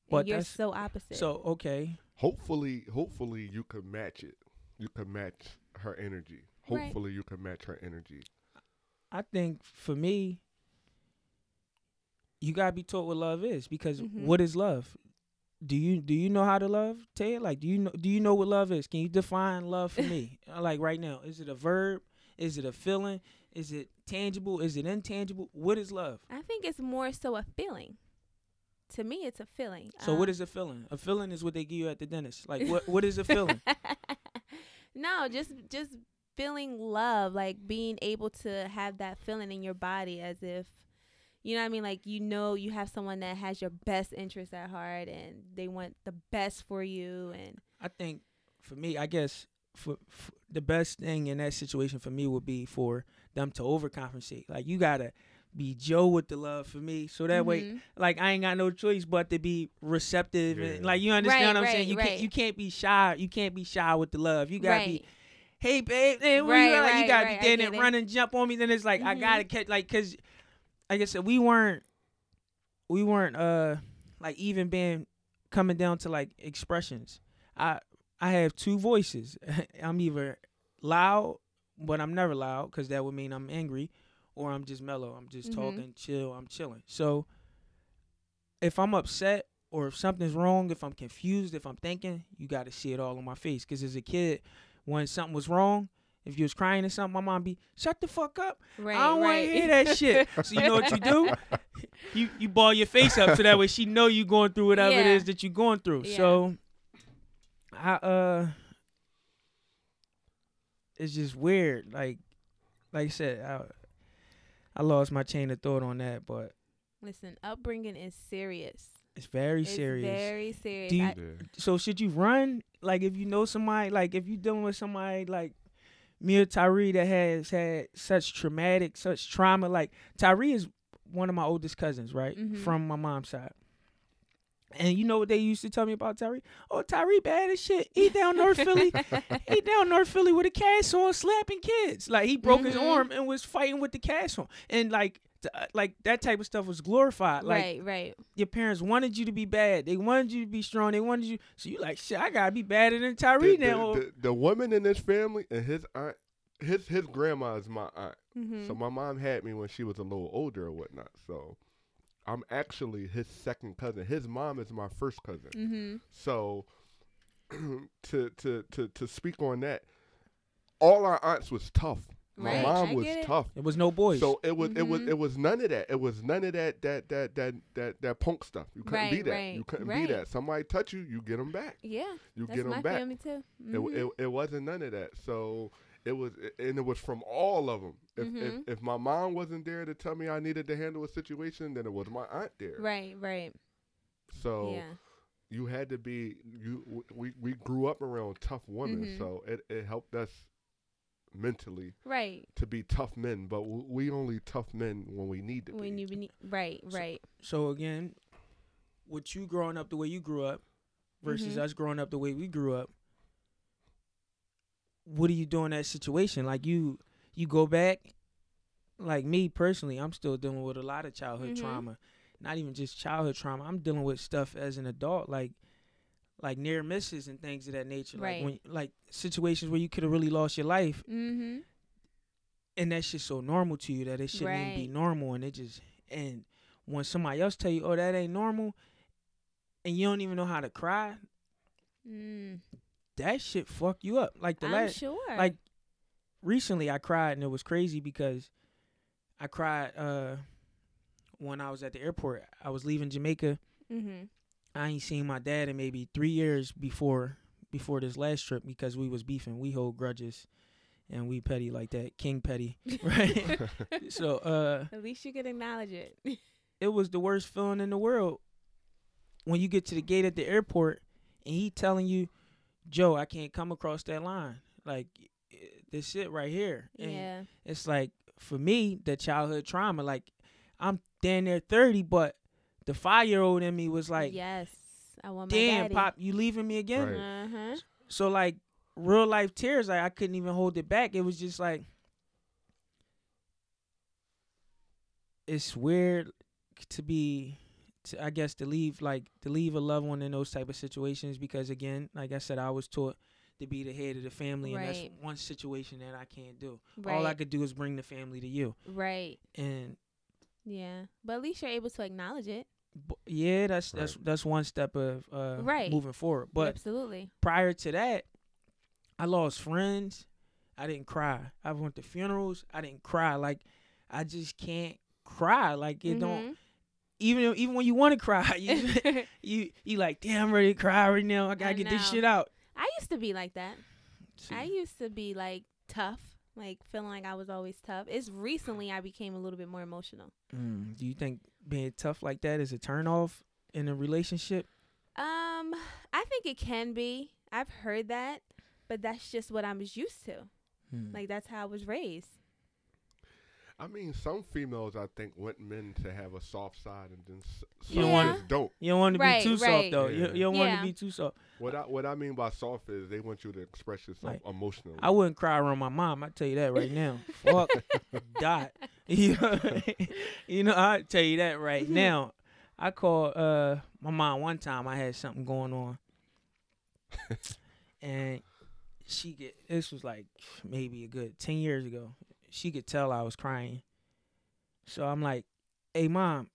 But and you're so opposite. So okay, hopefully hopefully you could match it. You could match her energy. Right. Hopefully you can match her energy. I think for me, you gotta be taught what love is because Mhm. what is love? Do you do you know how to love, Ted? Like, do you know do you know what love is? Can you define love for me? Uh, like right now, is it a verb? Is it a feeling? Is it tangible? Is it intangible? What is love? I think it's more so a feeling. To me, it's a feeling. So what Um, is a feeling? A feeling is what they give you at the dentist. Like what what is a feeling? no, just just feeling love, like being able to have that feeling in your body as if you know what I mean, like you know you have someone that has your best interest at heart and they want the best for you and I think for me, I guess for, for the best thing in that situation for me would be for them to overcompensate. Like you gotta be Joe with the love for me, so that way, Mhm. like I ain't got no choice but to be receptive and like you understand Right, what I'm right, saying. You right. can't you can't be shy. You can't be shy with the love. You gotta right. be hey babe, hey, where Right, you, at? Like, you gotta right, be there and it. run and jump on me. Then it's like I Mhm. gotta catch like because like I said, we weren't we weren't uh like even being coming down to like expressions. I I have two voices. I'm either loud, but I'm never loud because that would mean I'm angry, or I'm just mellow. I'm just Mhm. talking, chill. I'm chilling. So if I'm upset or if something's wrong, if I'm confused, if I'm thinking, you got to see it all on my face. Because as a kid, when something was wrong, if you was crying or something, my mom be shut the fuck up. Right. I don't want right. to hear that shit. So you know what you do? You you ball your face up so that way she know you going through whatever it Yeah. is that you're going through. Yeah. So I uh it's just weird. Like like I said, I I lost my chain of thought on that, but Listen, upbringing is serious. it's very It's serious. very serious. Do you- I- Yeah. so should you run? Like if you know somebody, like if you're dealing with somebody like me or Tyree that has had such traumatic, such trauma. Like Tyree is one of my oldest cousins, right, Mhm. from my mom's side. And you know what they used to tell me about Tyree? Oh, Tyree bad as shit. He down North Philly. He down North Philly with a cast on, slapping kids. Like he broke his Mhm. arm and was fighting with the cast on, and like. t- uh, Like that type of stuff was glorified. Like right, right. your parents wanted you to be bad. They wanted you to be strong. They wanted you. So you like shit. I gotta be badder than Tyree the, now. the, the, the woman in this family and his aunt, his his grandma is my aunt. Mm-hmm. So my mom had me when she was a little older or whatnot. So I'm actually his second cousin. His mom is my first cousin. mm-hmm. So to to to to speak on that, all our aunts was tough. My Right, mom I was it. tough. It was no boys. So it was it was Mhm. it was none of that. It was none of that that that that that that punk stuff. You couldn't be that. right, you couldn't right. be that. Somebody touch you, you get them back. Yeah, You that's get my them back. family too. It, Mhm. it it wasn't none of that. So it was and it was from all of them. If Mhm. if if my mom wasn't there to tell me I needed to handle a situation, then it was my aunt there. right, right. So yeah, you had to be you. We we grew up around tough women, Mhm. so it it helped us mentally right. to be tough men. But we only tough men when we need to When be. you be right, right. So again, with you growing up the way you grew up versus Mhm. us growing up the way we grew up, what do you do in that situation? Like you you go back like me personally, I'm still dealing with a lot of childhood Mhm. trauma. Not even just childhood trauma. I'm dealing with stuff as an adult like like near misses and things of that nature. Right. Like when like situations where you could have really lost your life Mm-hmm. and that's just so normal to you that it shouldn't even be normal and it just and when somebody else tell you oh that ain't normal and you don't even know how to cry Mm. That shit fuck you up. Like the I'm last sure. like recently i cried and it was crazy because i cried uh when i was at the airport. I was leaving jamaica. Mm-hmm. i ain't seen my dad in maybe three years before before this last trip because we was beefing. We hold grudges and we petty like that. King petty right? So uh At least you can acknowledge it. it was the worst feeling in the world. When you get to the gate at the airport and he telling you, Joe, I can't come across that line. Like this shit right here. And yeah. it's like for me, the childhood trauma, like I'm damn near thirty, but the five year old in me was like, yes. I want my Damn, daddy. Pop, you leaving me again? Right. Uh-huh. So like real life tears, like I couldn't even hold it back. It was just like it's weird to be to, I guess to leave like to leave a loved one in those type of situations because again, like I said, I was taught to be the head of the family and that's one situation that I can't do. Right. All I could do is bring the family to you. right. And Yeah. But at least you're able to acknowledge it. b- yeah, that's that's Right. that's one step of uh Right. moving forward. But Absolutely. prior to that, I lost friends. I didn't cry. I went to funerals. I didn't cry. Like I just can't cry. Like it don't Mhm. Even even when you want to cry, you you you like damn I'm ready to cry right now. I gotta I get this shit out. I used to be like that. See, I used to be like tough, like feeling like I was always tough. It's recently I became a little bit more emotional. mm, do you think being tough like that is a turn off in a relationship? Um, I think it can be. I've heard that, but that's just what I was used to. Hmm. Like that's how I was raised. I mean, some females I think want men to have a soft side, and then s- You some don't want- just don't. you don't want to Right, be too right. soft though. You, Yeah. you don't want Yeah. to be too soft. What I what I mean by soft is they want you to express yourself Like, emotionally. I wouldn't cry around my mom. I tell you that right now. Fuck dot. You know, you know, I tell you that right now. I called uh my mom one time. I had something going on, and she get this was like maybe a good ten years ago. She could tell I was crying, so I'm like, "Hey, mom."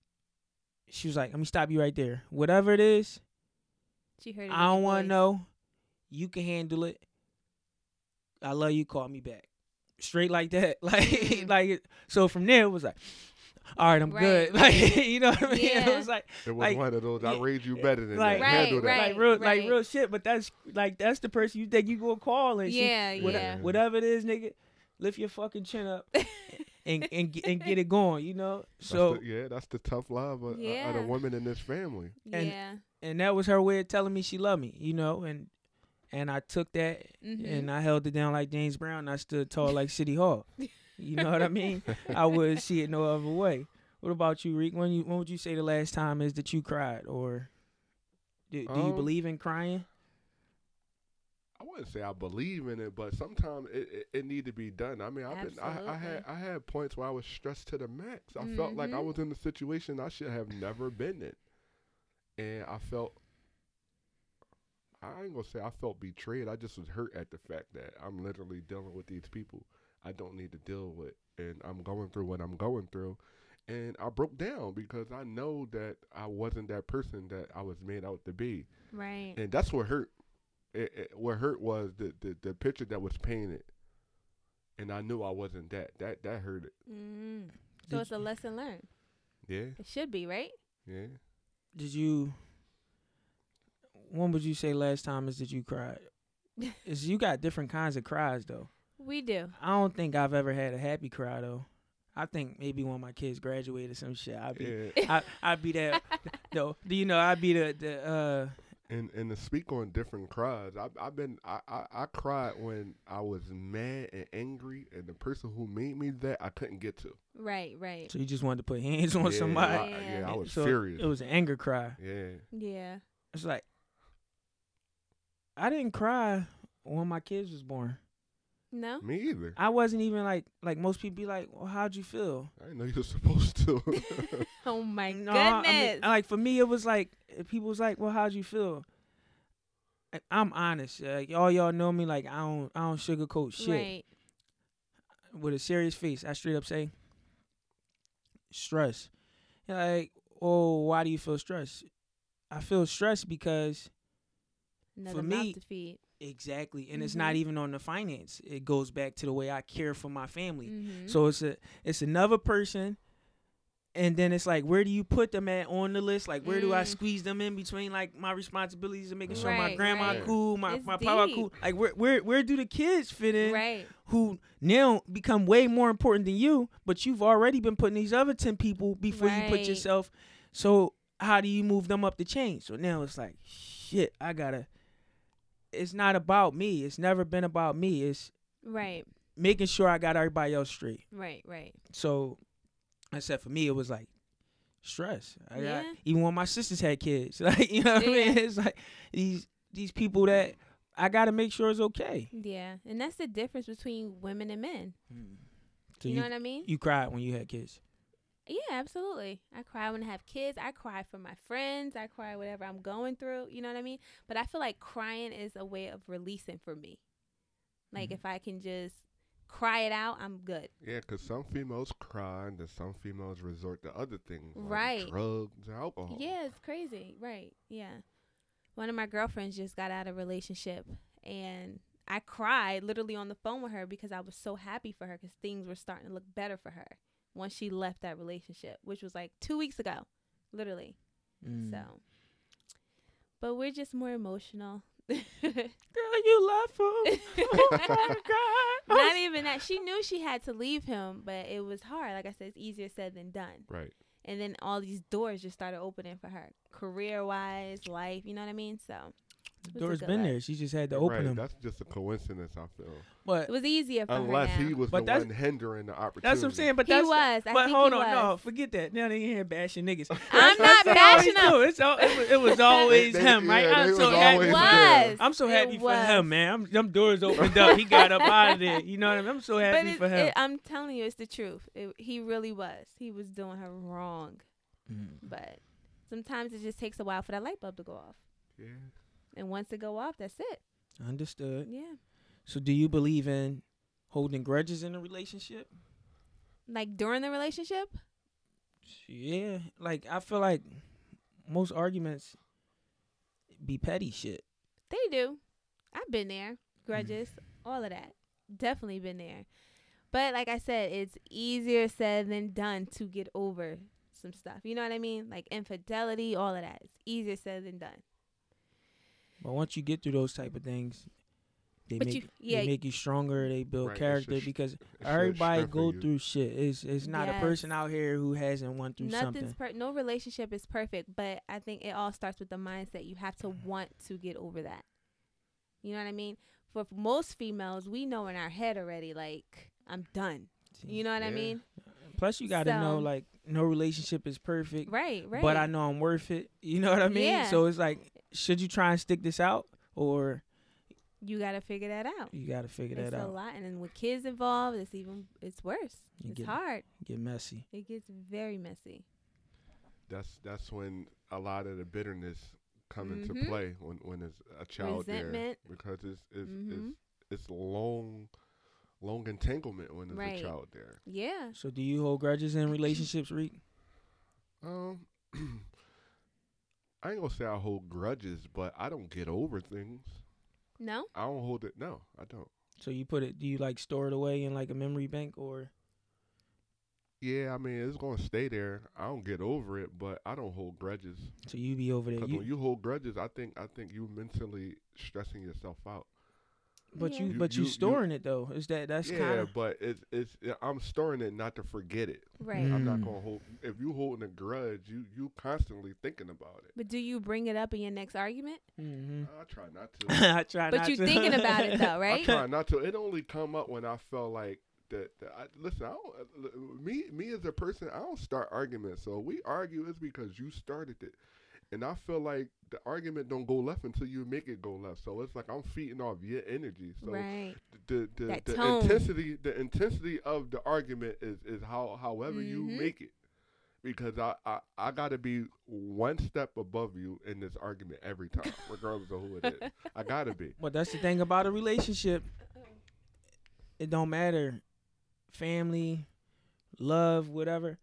She was like, "Let me stop you right there. Whatever it is, She heard. It I don't want to know. You can handle it. I love you. Call me back. Straight like that. Like, Mm. like. So from there, it was like, all right, I'm Right, good. Like, you know what I mean? It was like, it was like, one of those. I yeah, raised you better than like, that. Right, Handle that. right. like real, like real shit. But that's like that's the person you think you gonna call and she- Yeah, what- yeah. whatever it is, nigga. Lift your fucking chin up and and get- and get it going. You know. That's So the- yeah, that's the tough love of, of the woman in this family. and- yeah. and that was her way of telling me she loved me. You know, and and I took that Mhm. and I held it down like James Brown. And I stood tall like City Hall. You know what I mean? I wouldn't see it no other way. What about you, Reek? When you when would you say the last time is that you cried, or do, do you Um, believe in crying? I wouldn't say I believe in it, but sometimes it, it, it need to be done. I mean, I've been, I, I had I had points where I was stressed to the max. I felt like I Mhm. was in a situation I should have never been in, and I felt. I ain't gonna say I felt betrayed. I just was hurt at the fact that I'm literally dealing with these people I don't need to deal with, and I'm going through what I'm going through, and I broke down because I know that I wasn't that person that I was made out to be Right. and that's what hurt. It, it, what hurt was the, the the picture that was painted and I knew I wasn't that. That that hurt it. Mm. So Did it's a lesson learned. Yeah, It should be right. yeah. Did you? When would you say last time is that you cried? Is you got different kinds of cries though. We do. I don't think I've ever had a happy cry though. I think maybe when my kids graduated some shit, I'd be Yeah, I I'd be that though. Do you know I'd be the the uh and and to speak on different cries, I I've been I, I I cried when I was mad and angry, and the person who made me that I couldn't get to. Right, right. so you just wanted to put hands on yeah, somebody. I, yeah, I was So furious. It was an anger cry. yeah, Yeah. It's like I didn't cry when my kids was born. No. me either. I wasn't even like like most people be like, "Well, how'd you feel?" I didn't know you were supposed to. Oh my No, I goodness. mean, like for me, it was like people was like, "Well, how'd you feel?" I- I'm honest. Uh, all y'all know me. Like I don't I don't sugarcoat shit. Right. With a serious face, I straight up say, "Stress." You're like, oh, why do you feel stressed? I feel stressed because Another me, mouth to feed. exactly, and it's not Mhm. even on the finance. It goes back to the way I care for my family. Mhm. So it's a it's another person, and then it's like where do you put them at on the list? Like where do I Mm. squeeze them in between like my responsibilities of making sure my grandma right. cool, my It's my papa cool. Like where where where do the kids fit in? right. Who now become way more important than you, but you've already been putting these other ten people before you put yourself. So how do you move them up the chain? So now it's like shit. I gotta. It's not about me. It's never been about me. It's Right. making sure I got everybody else straight. Right. Right. So I said for me it was like stress. I got Yeah. even when my sisters had kids. Like you know what I mean? It's like these these people that I gotta make sure it's okay. Yeah. And that's the difference between women and men. So you, you know what I mean? you cried when you had kids. Yeah, absolutely. I cry when I have kids. I cry for my friends. I cry whatever I'm going through. You know what I mean? But I feel like crying is a way of releasing for me. Like Mhm. if I can just cry it out, I'm good. yeah, because some females cry, and then some females resort to other things, like Right. drugs alcohol. Yeah, it's crazy. Right. Yeah. One of my girlfriends just got out of a relationship and I cried literally on the phone with her because I was so happy for her because things were starting to look better for her once she left that relationship, which was like two weeks ago, literally. Mm. So, but we're just more emotional. Girl, you left him. oh my god. Not even that. She knew she had to leave him, but it was hard. Like I said, it's easier said than done. Right. And then all these doors just started opening for her, career wise, life. You know what I mean? So The was a door's been look. there. She just had to open right. them. That's just a coincidence. I feel. But it was easier for Unless her now. he was But the that's- one hindering the opportunity. that's what I'm saying. But he that's was. I but think hold he on, no, forget that. Now they in here bashing niggas. I'm not that's what I always bashing him. do. It's all, it, was, it was always They- him, right? yeah, I'm so was happy. for was. I'm so It happy for was. him, man. I'm, them doors opened up. He got up out of there. You know what I mean? I'm so But happy it, for him. it, I'm telling you, it's the truth. It, he really was. He was doing her wrong. Mm. But sometimes it just takes a while for that light bulb to go off. Yeah. And once it go off, that's it. Understood. Yeah. So, do you believe in holding grudges in a relationship? Like during the relationship, Yeah, like I feel like most arguments be petty shit. they do. I've been there. Mm-hmm. Grudges, all of that. Definitely been there. But like I said, it's easier said than done to get over some stuff. You know what I mean? Like infidelity, all of that. It's easier said than done. But once you get through those type of things, they But make you- yeah. they make you stronger. They build Right, character should sh- because everybody go you. through shit. It's it's not a person out here who hasn't went through Nothing's something. per- no relationship is perfect, but I think it all starts with the mindset. You have to want to get over that. You know what I mean? For most females, we know in our head already, like I'm done. You know what I mean? Plus, you got to know like no relationship is perfect, Right, right. but I know I'm worth it. You know what I mean? Yeah. So it's like, should you try and stick this out, or you got to figure that out. you got to figure It's that a lot, and then with kids involved, it's even it's worse. You it's get- hard. Get messy. It gets very messy. That's that's when a lot of the bitterness come into Mhm. play when when there's a child Resentment. there because it's it's, Mhm. it's it's long long entanglement when there's Right. a child there. Yeah. So do you hold grudges in relationships, Reek? Um, I ain't gonna say I hold grudges, but I don't get over things. No. I don't hold it. No, I don't. So you put it? Do you like store it away in like a memory bank or? Yeah, I mean it's gonna stay there. I don't get over it, but I don't hold grudges. So you be over there. You, when you hold grudges, I think I think you mentally stressing yourself out. But Yeah. you, You- but you, you- you- storing it though. Is that that's yeah, kind of but it's it's I'm storing it not to forget it. Right. Mm. I'm not gonna hold. If you holding a grudge, you you constantly thinking about it. But do you bring it up in your next argument? hmm I try not to. I try But not you to. thinking about it though, right? I try not to. It only come up when I felt like that. that I, listen, I don't, uh, me me as a person, I don't start arguments. So we argue is because you started it, and I feel like the argument don't go left until you make it go left. So it's like I'm feeding off your energy. So right. the the, That the intensity the intensity of the argument is is how however you Mhm. make it. Because I, I, I got to be one step above you in this argument every time, regardless of who it is. I got to be. But that's the thing about a relationship. It don't matter, family, love, whatever.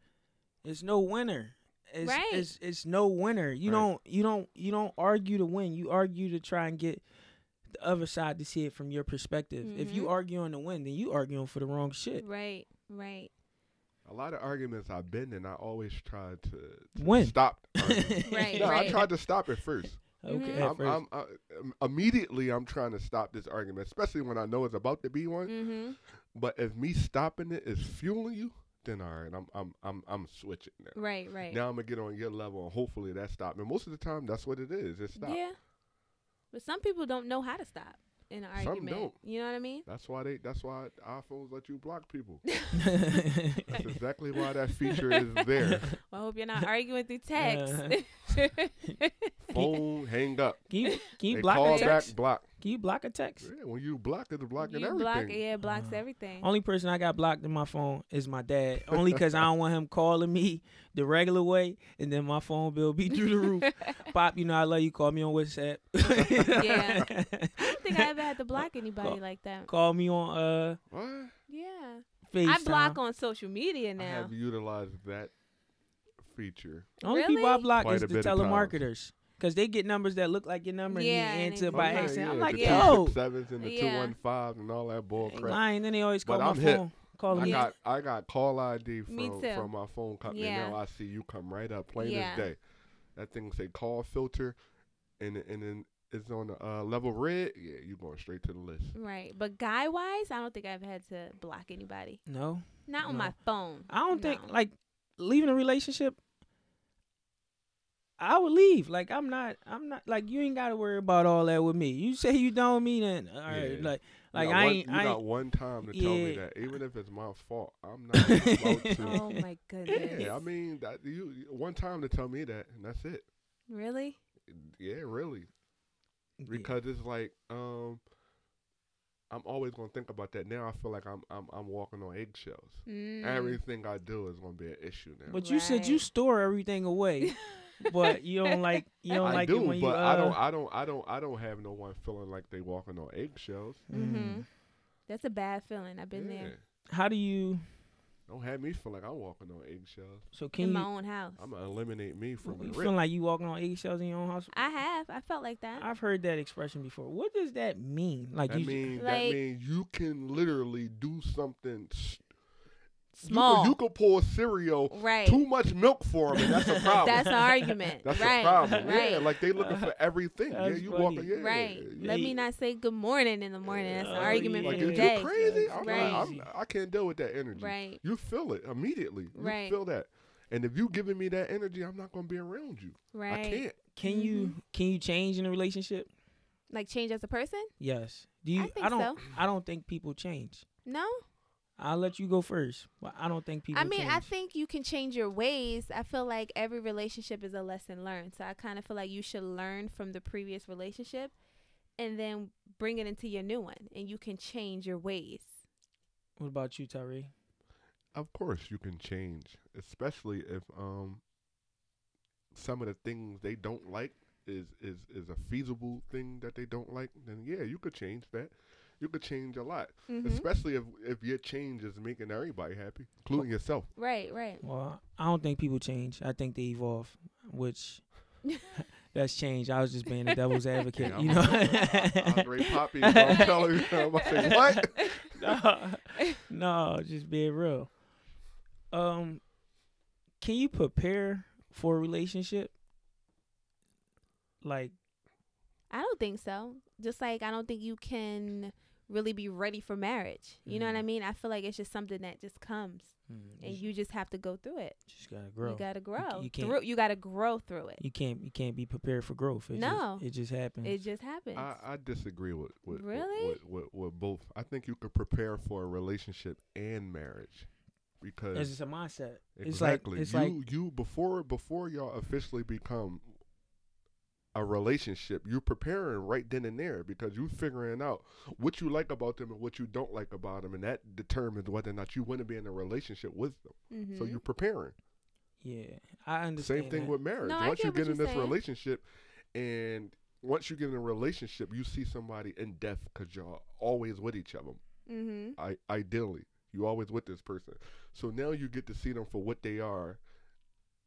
It's no winner. It's, Right. It's it's no winner. You Right. don't you don't you don't argue to win. You argue to try and get the other side to see it from your perspective. If you Mhm. arguing to win, then you are arguing for the wrong shit. Right. Right. A lot of arguments I've been in, I always tried to, to Win. stop. the argument. Right, no, I right. tried to stop it first. Okay. Mhm. at I'm, first. I'm, I, um, immediately, I'm trying to stop this argument, especially when I know it's about to be one. Mm-hmm. But if me stopping it is fueling you, then all right, I'm, I'm, I'm, I'm switching now. Right. Right. Now I'm gonna get on your level, and hopefully that stop. And most of the time, that's what it is. It stop. Yeah. But some people don't know how to stop in an Some argument. don't. You know what I mean? That's why they. That's why iPhones let you block people. That's exactly why that feature is there. Well, I hope you're not arguing through text. Phone, hang up. can you, can you They block call a back, text? block. Can you block a text? Yeah, when you block it, it's blocking you everything. block it, yeah, it blocks Uh, everything. Only person I got blocked in my phone is my dad. Only because I don't want him calling me the regular way, and then my phone bill be through the roof. Pop, you know I love you. Call me on WhatsApp. Yeah. I don't think I ever had to block anybody Call- like that. Call me on uh What? Yeah. FaceTime. I block on social media now. I have utilized that feature. Only people I block Quite is the bit times. telemarketers. Cause they get numbers that look like your number Yeah, and and you answer they- by Oh, yeah, accident. I'm like, the yo, two sevens and the two Yeah. one fives and all that bull ain't crap. lying. Then they always call But my I'm hip. phone. Call I me. Got I got call ID from from my phone company. Yeah. Now I see you come right up, plain Yeah. as day. That thing say call filter, and and then it's on the uh, level red. Yeah, you going straight to the list. Right. But guy wise, I don't think I've had to block anybody. No, Not on my phone. I don't think like leaving a relationship. I would leave. Like I'm not. I'm not. Like you ain't got to worry about all that with me. You say you don't mean it. all right. Yeah. Like like got I one, ain't. You I got ain't. one time to tell me that, even if it's my fault, I'm not about to. Oh my goodness. Yeah, I mean that you one time to tell me that, and that's it. Really? Yeah, really. Because it's like, um, I'm always gonna think about that. Now I feel like I'm I'm I'm walking on eggshells. Mm. Everything I do is gonna be an issue now. But you said you store everything away, but you don't like you don't I like do, it when but you. Uh, I don't I don't I don't I don't have no one feeling like they walking on eggshells. Mm-hmm. That's a bad feeling. I've been yeah. there How do you? Don't have me feel like I'm walking on eggshells. So in my you? own house. I'm gonna eliminate me from You the feel like you walking on eggshells in your own house? I have. I felt like that. I've heard that expression before. What does that mean? Like That you? mean that Like- mean you can literally do something. S- Small. You could, you could pour cereal right. too much milk for them, and that's a problem. That's an argument. That's right. a problem. Right. Yeah, like they looking for everything. yeah, you funny. walking. Yeah, right. yeah. Let me not say good morning in the morning. That's an Oh, argument Like for the is day. you crazy? I'm Right. not, I'm, I can't deal with that energy. Right. You feel it immediately. You Right. feel that. And if you giving me that energy, I'm not gonna be around you. Right. I can't. Can you mm-hmm. can you change in a relationship? Like change as a person? Yes. Do you? I think don't. so. I don't think people change. No. I'll let you go first. But I don't think people. I mean, I think you can change your ways. I feel like every relationship is a lesson learned. So I kind of feel like you should learn from the previous relationship and then bring it into your new one and you can change your ways. What about you, Tyree? Of course, you can change, especially if um some of the things they don't like is is is a feasible thing that they don't like. Then yeah, you could change that. You could change a lot, Mhm. especially if if your change is making everybody happy, including yourself. Right, right. Well, I don't think people change. I think they evolve, which That's changed. I was just being the devil's advocate. Yeah, you I'm- know. Andre Poppy, bro, I'm telling you, I'm about say, what? no, no, just being real. Um, can you prepare for a relationship? Like, I don't think so. Just like I don't think you can really be ready for marriage. You know what I Mhm. mean? I feel like it's just something that just comes, and you just have to go through it. just gotta grow. You gotta grow. you can't- through. You gotta grow through it. You can't you can't be prepared for growth. It No. just, it just happens. It just happens. I, I disagree with with, with- Really? with, with, with both. I think you could prepare for a relationship and marriage because it's just a mindset. Exactly. It's like exactly it's you like you before before y'all officially become a relationship, you're preparing right then and there because you're figuring out what you like about them and what you don't like about them, and that determines whether or not you want to be in a relationship with them. mm-hmm. So you're preparing. yeah. I understand. Same thing that. with marriage. No, once get you get in this saying. relationship, and once you get in a relationship, you see somebody in depth because y'all always with each other. mm-hmm. I, ideally, you always with this person. So now you get to see them for what they are,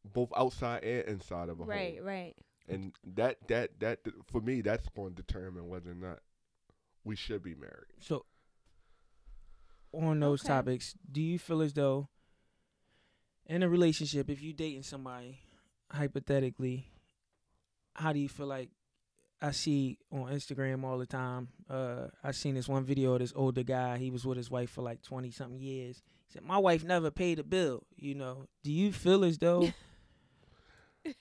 both outside and inside of a Right. home. Right. And that that that for me, that's going to determine whether or not we should be married. So on those Okay. topics, do you feel as though in a relationship, if you're dating somebody, hypothetically, how do you feel like I see on Instagram all the time? Uh, I seen this one video of this older guy. He was with his wife for like twenty something years. He said, "My wife never paid a bill." You know, do you feel as though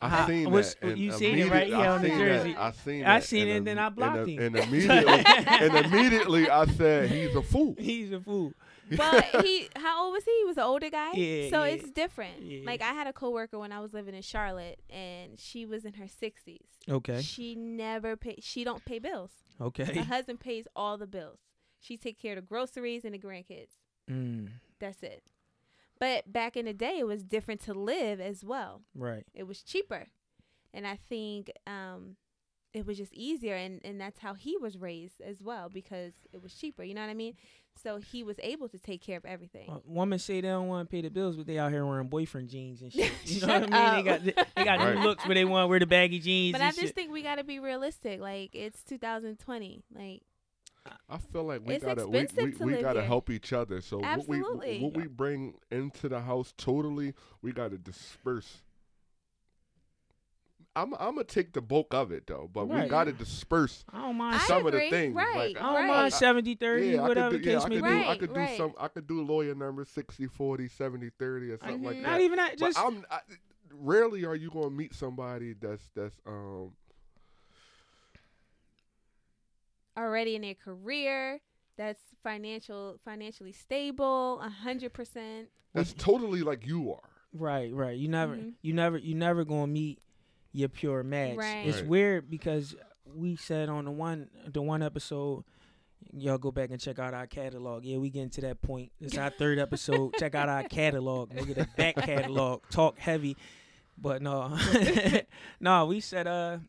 I How- seen what's- that. you seen it right here I on the jersey. That, I seen I seen it and im- then I blocked and, him. And immediately, and immediately, I said he's a fool. he's a fool? but he, how old was he? He was an older guy. Yeah, So yeah. it's different. Yeah. Like I had a coworker when I was living in Charlotte, and she was in her sixties. Okay, She never pay. She don't pay bills. Okay. Her husband pays all the bills. She take care of the groceries and the grandkids. Mm, That's it. But back in the day, it was different to live as well. right. It was cheaper, and I think um, it was just easier, and and that's how he was raised as well because it was cheaper. You know what I mean? So he was able to take care of everything. Uh, women say they don't want to pay the bills, but they out here wearing boyfriend jeans and shit. You know what I mean? They up. got they got Right. new looks where they want to wear the baggy jeans But and I just shit. think we got to be realistic. Like it's 2020. Like I feel like we It's gotta we, we, to we gotta here. help each other. So what we what we bring into the house totally, we gotta disperse. I'm I'm gonna take the bulk of it though, but we gotta disperse I don't mind. Some of the things. Right, Like, I don't right. mind 70 30, yeah, whatever I could do, yeah, case I may could be. do I Right, could do right. some I could do lawyer number 60 40 70 30 or something like Mhm. that. Not even that. But Just I'm I, rarely are you gonna meet somebody that's that's um already in their career, that's financial financially stable, a hundred percent. that's totally like you are. right, right. You never, Mhm. you never, you never gonna meet your pure match. Right. It's Right. weird because we said on the one, the one episode. Y'all go back and check out our catalog. Yeah, we getting to that point. It's our third episode. check out our catalog. Look at the back catalog. Talk heavy, but no, no. We said uh,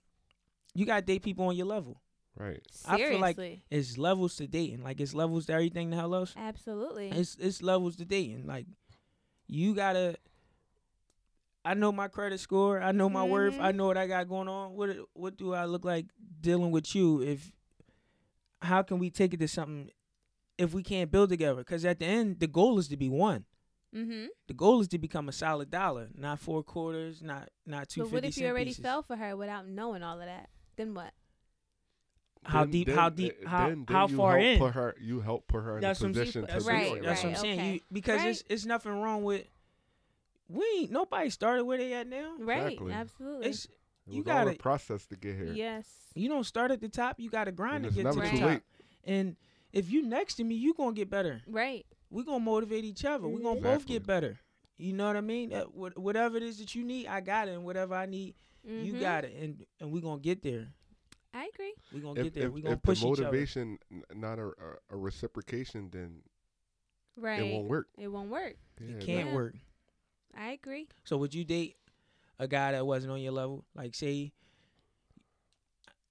you got to date people on your level. Right. I Seriously, feel like It's levels to dating. Like it's levels to everything the hell else. absolutely. It's it's levels to dating. Like you gotta. I know my credit score. I know my worth. Mhm. I know what I got going on. What what do I look like dealing with you? If how can we take it to something if we can't build together? Because at the end, the goal is to be one. mm-hmm. The goal is to become a solid dollar, not four quarters, not not two But what if you already pieces. fell for her without knowing all of that? Then what? How Then- deep- then- how deep- uh, how- then- then how you far help in? Put her, you help put her in That's a what I'm saying. position to That's, be Right, that's what I'm saying. okay. You, because Right. it's it's nothing wrong with. We ain't nobody started where they at now. Right, Exactly. absolutely. It's It you gotta- a process to get here. yes. you don't start at the top. You got to grind And to get to the top. And if you next to me, you gonna get better. Right. We gonna motivate each other. We gonna both get better. You know what I mean? Uh, wha- whatever it is that you need, I got it. And whatever I need, you Mhm. got it. And and we gonna get there. I agree. We're gonna If, get there. if, we gonna if push the each other. motivation n- not a, a, a reciprocation, then Right. it won't work. It won't work. Yeah, It can't Yeah. work. I agree. So would you date a guy that wasn't on your level? Like say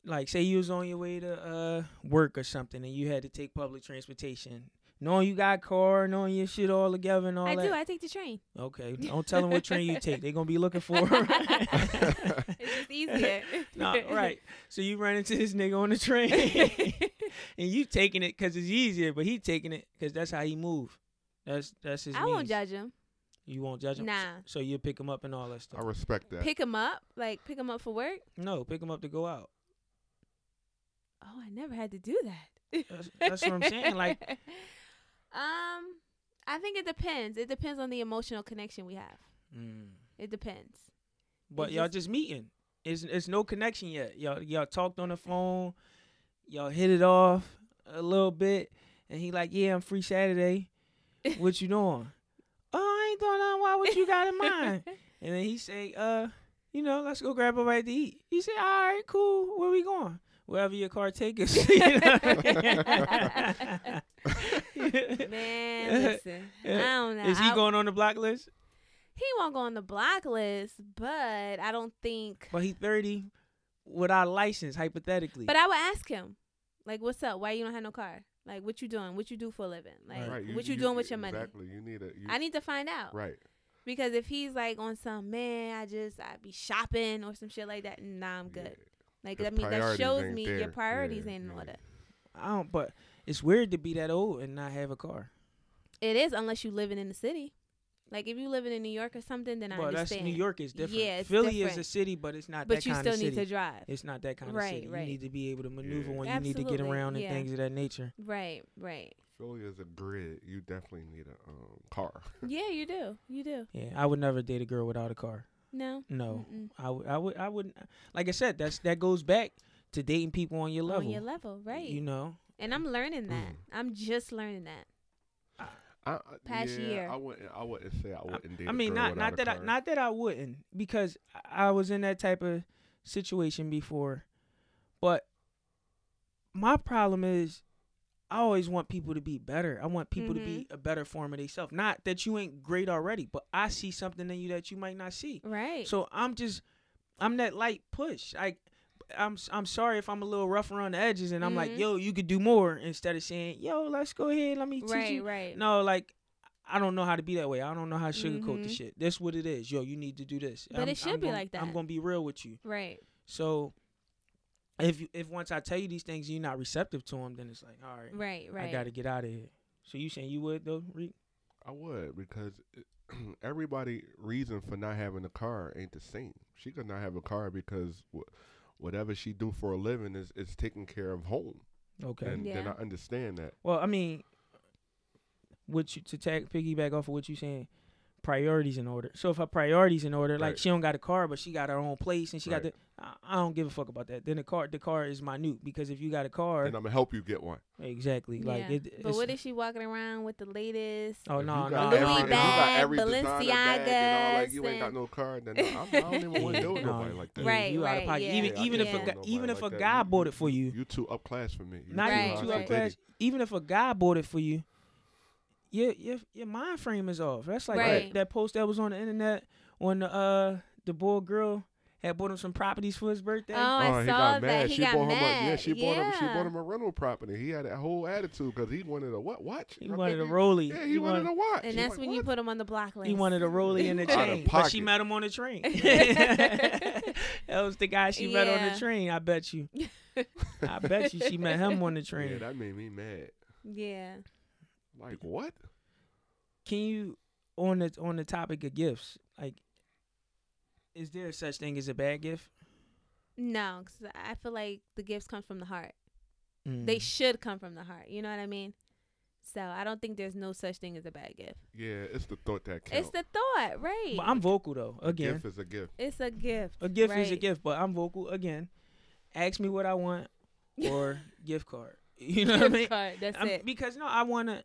like say you was on your way to uh work or something and you had to take public transportation. Knowing you got car, knowing your shit all together and all I that. I do. I take the train. Okay, don't tell them what train you take. They're gonna be looking for. It's just easier. no, right. So you run into this nigga on the train, and you taking it because it's easier, but he taking it because that's how he move. That's that's his. I won't judge him. You won't judge him. Nah. So you pick him up and all that stuff. I respect that. Pick him up, like pick him up for work. No, pick him up to go out. Oh, I never had to do that. That's, that's what I'm saying. Like, um, I think it depends. It depends on the emotional connection we have. mm. It depends. but It y'all just- just meeting. It's it's no connection yet. Y'all y'all talked on the phone. Y'all hit it off a little bit, and he like, yeah, I'm free Saturday. What you doing? oh, I ain't doing nothing. Why? What you got in mind? And then he say, uh, you know, let's go grab a bite to eat. He say, all right, cool. Where we going? Wherever your car take us. You know I mean? Man, listen. I don't know. Is he I- going on the block list? He won't go on the block list, but I don't think. But he 30 without a license, hypothetically. But I would ask him, like, "What's up? Why you don't have no car? Like, what you doing? What you do for a living? Like, right. what you, doing with your money? Exactly. You need a. You, I need to find out right. because if he's like on some man, I just I be shopping or some shit like that. Nah, I'm good. Like His I mean, that shows me there. your priorities Yeah, ain't in yeah. order. I don't. But it's weird to be that old and not have a car. It is unless you living in the city. Like if you living in New York or something, then I Well, that's understand. New York is different. Yeah, it's Philly is a city, but it's not but that you kind still of need city. to drive. It's not that kind of city. right. You need to be able to maneuver Yeah. when you need to get around and yeah. things of that nature. Right, right. Philly is a grid. You definitely need a um, car. Yeah, you do. You do. Yeah, I would never date a girl without a car. No. No, Mm-mm. I would. I would. I wouldn't. Like I said, that's that goes back to dating people on your level. On your level, right? You know. and I'm learning that. Mm. I'm just learning that. I, I- Past yeah, year. I wouldn't. I wouldn't say I wouldn't date. I a mean, girl not not that I not that I wouldn't because I I was in that type of situation before, but my problem is I always want people to be better. I want people to be Mm-hmm. a better form of themselves. Not that you ain't great already, but I see something in you that you might not see. Right. So I'm just I'm that light push. Like I'm I'm sorry if I'm a little rough around the edges and I'm like, Mhm. yo, you could do more instead of saying, yo, let's go ahead, let me teach right, you. right. No, like I don't know how to be that way. I don't know how to sugarcoat the Mhm. shit. That's what it is. Yo, you need to do this. But I'm- it should I'm be gon- like that. I'm gonna be real with you. Right. So if you, if once I tell you these things, you're not receptive to them, then it's like, all right, Right, right. I got to get out of here. So you saying you would though, Reek? I would because everybody reason for not having a car ain't the same. She could not have a car because wh- whatever she do for a living is is taking care of home, Okay. and then I understand that. Well, I mean, what you to tag piggyback off of what you saying, priorities in order. So if her priorities in order, like Right. she don't got a car, but she got her own place and she got the, I, I don't give a fuck about that. Then the car, the car is minute because if you got a car, And I'm gonna help you get one. exactly, like it. but it's- what if she walking around with the latest? Oh no, no, Louis every, if you got bag, every designer bag and all, like you ain't got no car, then I, I don't even want to deal with nobody like that. Right, you out of pocket. yeah. Even Yeah, even can't if a deal guy, with nobody even if a like that. guy bought it for you, You too up class for me. You not Right, even too right. up class. Even if a guy bought it for you, your your your mind frame is off. That's like Right. that, that post that was on the internet when the uh the boy girl had bought him some properties for his birthday. Oh, I he saw got mad. He she got bought mad. him a yeah. She bought him. She bought him a rental property. He had a whole attitude because he wanted a what watch. he I wanted a think rollie. Yeah, he, wanted, a watch. And He that's like, when you put him on the block list. He wanted a rollie in the Out chain, but she met him on the train. that was the guy she met on the train. I bet you. I bet you she met him on the train. Yeah, that made me mad. Yeah. Like what? can you on the on the topic of gifts like is there such thing as a bad gift No, 'cause I feel like the gifts come from the heart. Mm. They should come from the heart. You know what I mean? So I don't think there's no such thing as a bad gift. Yeah, it's the thought that counts. It's the thought, right? but i'm vocal though a again gift is a gift. it's a gift. a gift is a gift but i'm vocal again ask me what i want or gift card you know what i Gift mean card, That's I'm- it. because no i want to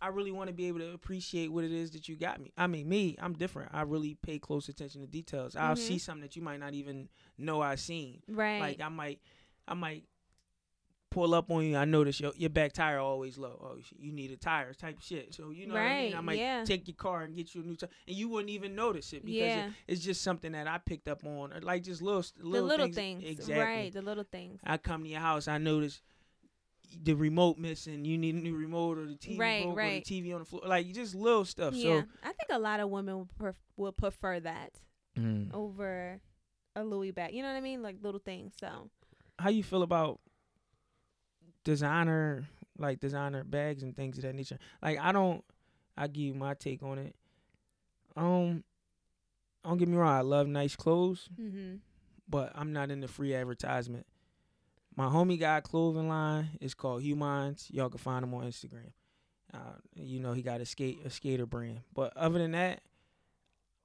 i really want to be able to appreciate what it is that you got me i mean me i'm different i really pay close attention to details i'll see mm-hmm. something that you might not even know i seen Right. Like I might, I might pull up on you. I notice your your back tire always low. Oh, you need a tire type shit. So you know what I mean. I might yeah. take your car and get you a new tire, and you wouldn't even notice it because Yeah. it, it's just something that I picked up on, or like just little the little, little things. things. Exactly. Right. The little things. I come to your house. I notice the remote missing. You need a new remote or the TV Right, broke right. or the TV on the floor. Like just little stuff. yeah, I think a lot of women would, pref- would prefer that mm. over a Louis bag. You know what I mean? Like little things. So how you feel about designer like designer bags and things of that nature? Like I don't. I give you my take on it. Um, don't get me wrong. I love nice clothes. mm-hmm. but I'm not in the free advertisement. My homie got clothing line. It's called Humans. Y'all can find him on Instagram. Uh, you know he got a skate a skater brand. But other than that,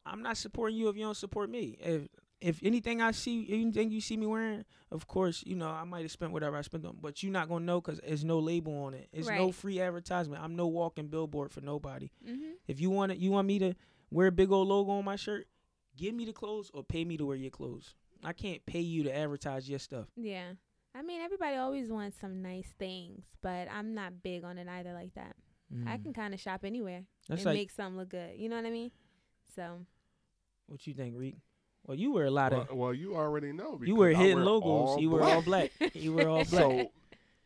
I'm not supporting you if you don't support me. If if anything I see, anything you see me wearing, of course, you know I might have spent whatever I spent on, but you're not gonna know because there's no label on it. It's no free advertisement. I'm no walking billboard for nobody. Mm-hmm. If you want it, you want me to wear a big old logo on my shirt, give me the clothes or pay me to wear your clothes. I can't pay you to advertise your stuff. Yeah. I mean, everybody always wants some nice things, but I'm not big on it either like that. I Mm. can kind of shop anywhere That's and like make something look good. You know what I mean? So, what you think, Reek? Well, you wear a lot Well, of well, you already know. you wear because I hidden wear logos. You wear all black. You wear all black. So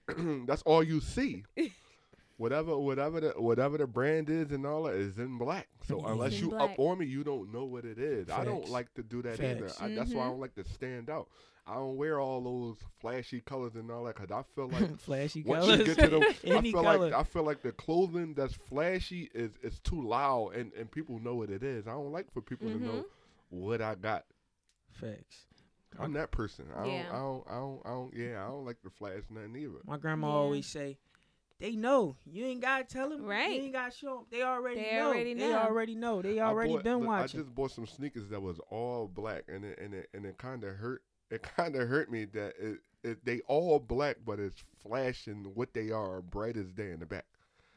that's all you see. Whatever, whatever the whatever the brand is and all that is in black. So It's unless in you black. up on me, you don't know what it is. I don't like to do that Facts. either. I, that's why I Mhm. don't like to stand out. I don't wear all those flashy colors and all that because I feel like Flashy once colors. you get to the, I Any feel color. like I feel like the clothing that's flashy is is too loud and and people know what it is. I don't like for people to know Mhm. what I got. Facts. I'm that person. I don't, Yeah. I don't, I don't, I don't, yeah, I don't like to flash nothing either. My grandma Yeah. always say, "They know. You ain't gotta tell them. Right. You ain't gotta show them. They already They know. already They already know. They already bought- been look, watching." I just bought some sneakers that was all black, and it and it and it kind of hurt. It kind of hurt me that it, it they all black, but it's flashing what they are bright as day in the back.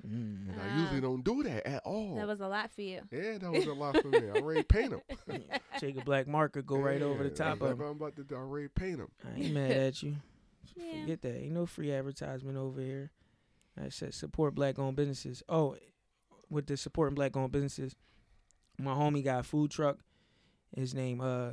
Mm. And I usually Ah. don't do that at all. that was a lot for you. yeah, that was a lot for me. I already paint them. Take a black marker, go right over the top of them. them. I'm about to. I already paint them. I ain't mad at you. Yeah. Forget that. Ain't no free advertisement over here. I said support black owned businesses. Oh, with the supporting black owned businesses, my homie got a food truck. His name uh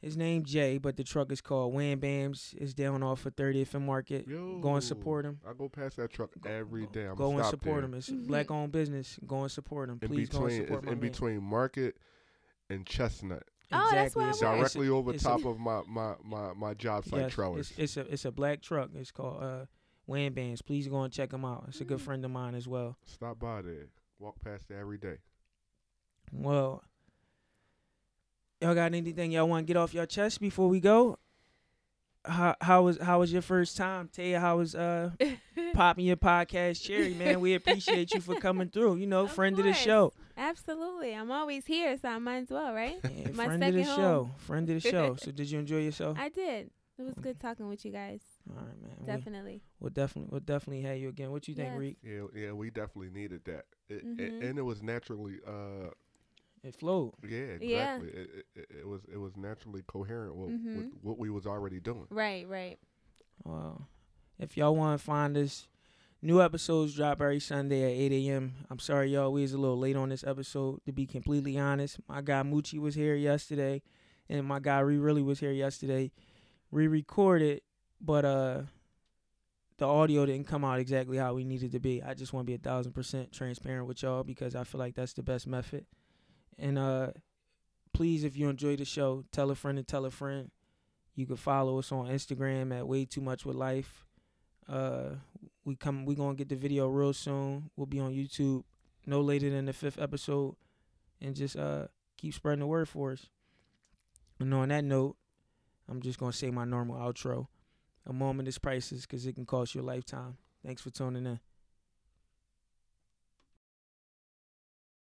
his name Jay, but the truck is called Wham Bams. It's down off of 30th and Market. Yo, Go and support him. I go past that truck every day. I'm go and support there. him. It's Mhm. black owned business. Go and support him. In Please go and between, support it's my in man. between Market and Chestnut. Oh, that's where I It's- work. it's- directly over it's a- top of my, my, my, my job site yes, trailers. It's, it's a it's a black truck. It's called uh Wham Bands. Please go and check him out. It's a good friend of mine as well. Stop by there. Walk past there every day. Well, y'all got anything y'all want to get off your chest before we go? How how was how was your first time? Taya, how was uh popping your podcast cherry, man? We appreciate you for coming through. You know, Of friend of the show. Absolutely. I'm always here, so I might as well, right? Yeah, My friend of the second home. show. Friend of the show. So did you enjoy yourself? I did. It was good talking with you guys. All right, man. We, Definitely. we'll definitely we'll definitely have you again. What you think, Yes. Reek? Yeah, yeah, we definitely needed that. It, Mhm. and, and it was naturally, uh, It flowed. yeah, exactly. Yeah. It, it, it, it was it was naturally coherent with, with Mhm. what we was already doing. Right, right. Well, if y'all want to find us, new episodes drop every Sunday at 8 a.m. I'm sorry, y'all, we was a little late on this episode. To be completely honest, my guy Moochie was here yesterday, and my guy Re really was here yesterday. We recorded, but uh, the audio didn't come out exactly how we needed to be. I just want to be a thousand percent transparent with y'all because I feel like that's the best method. And uh, please, if you enjoy the show, tell a friend and tell a friend. You can follow us on Instagram at Way Too Much with Life. Uh, we come. We gonna get the video real soon. We'll be on YouTube no later than the fifth episode, and just uh keep spreading the word for us. And on that note, I'm just gonna say my normal outro. A moment is priceless because it can cost you a lifetime. Thanks for tuning in.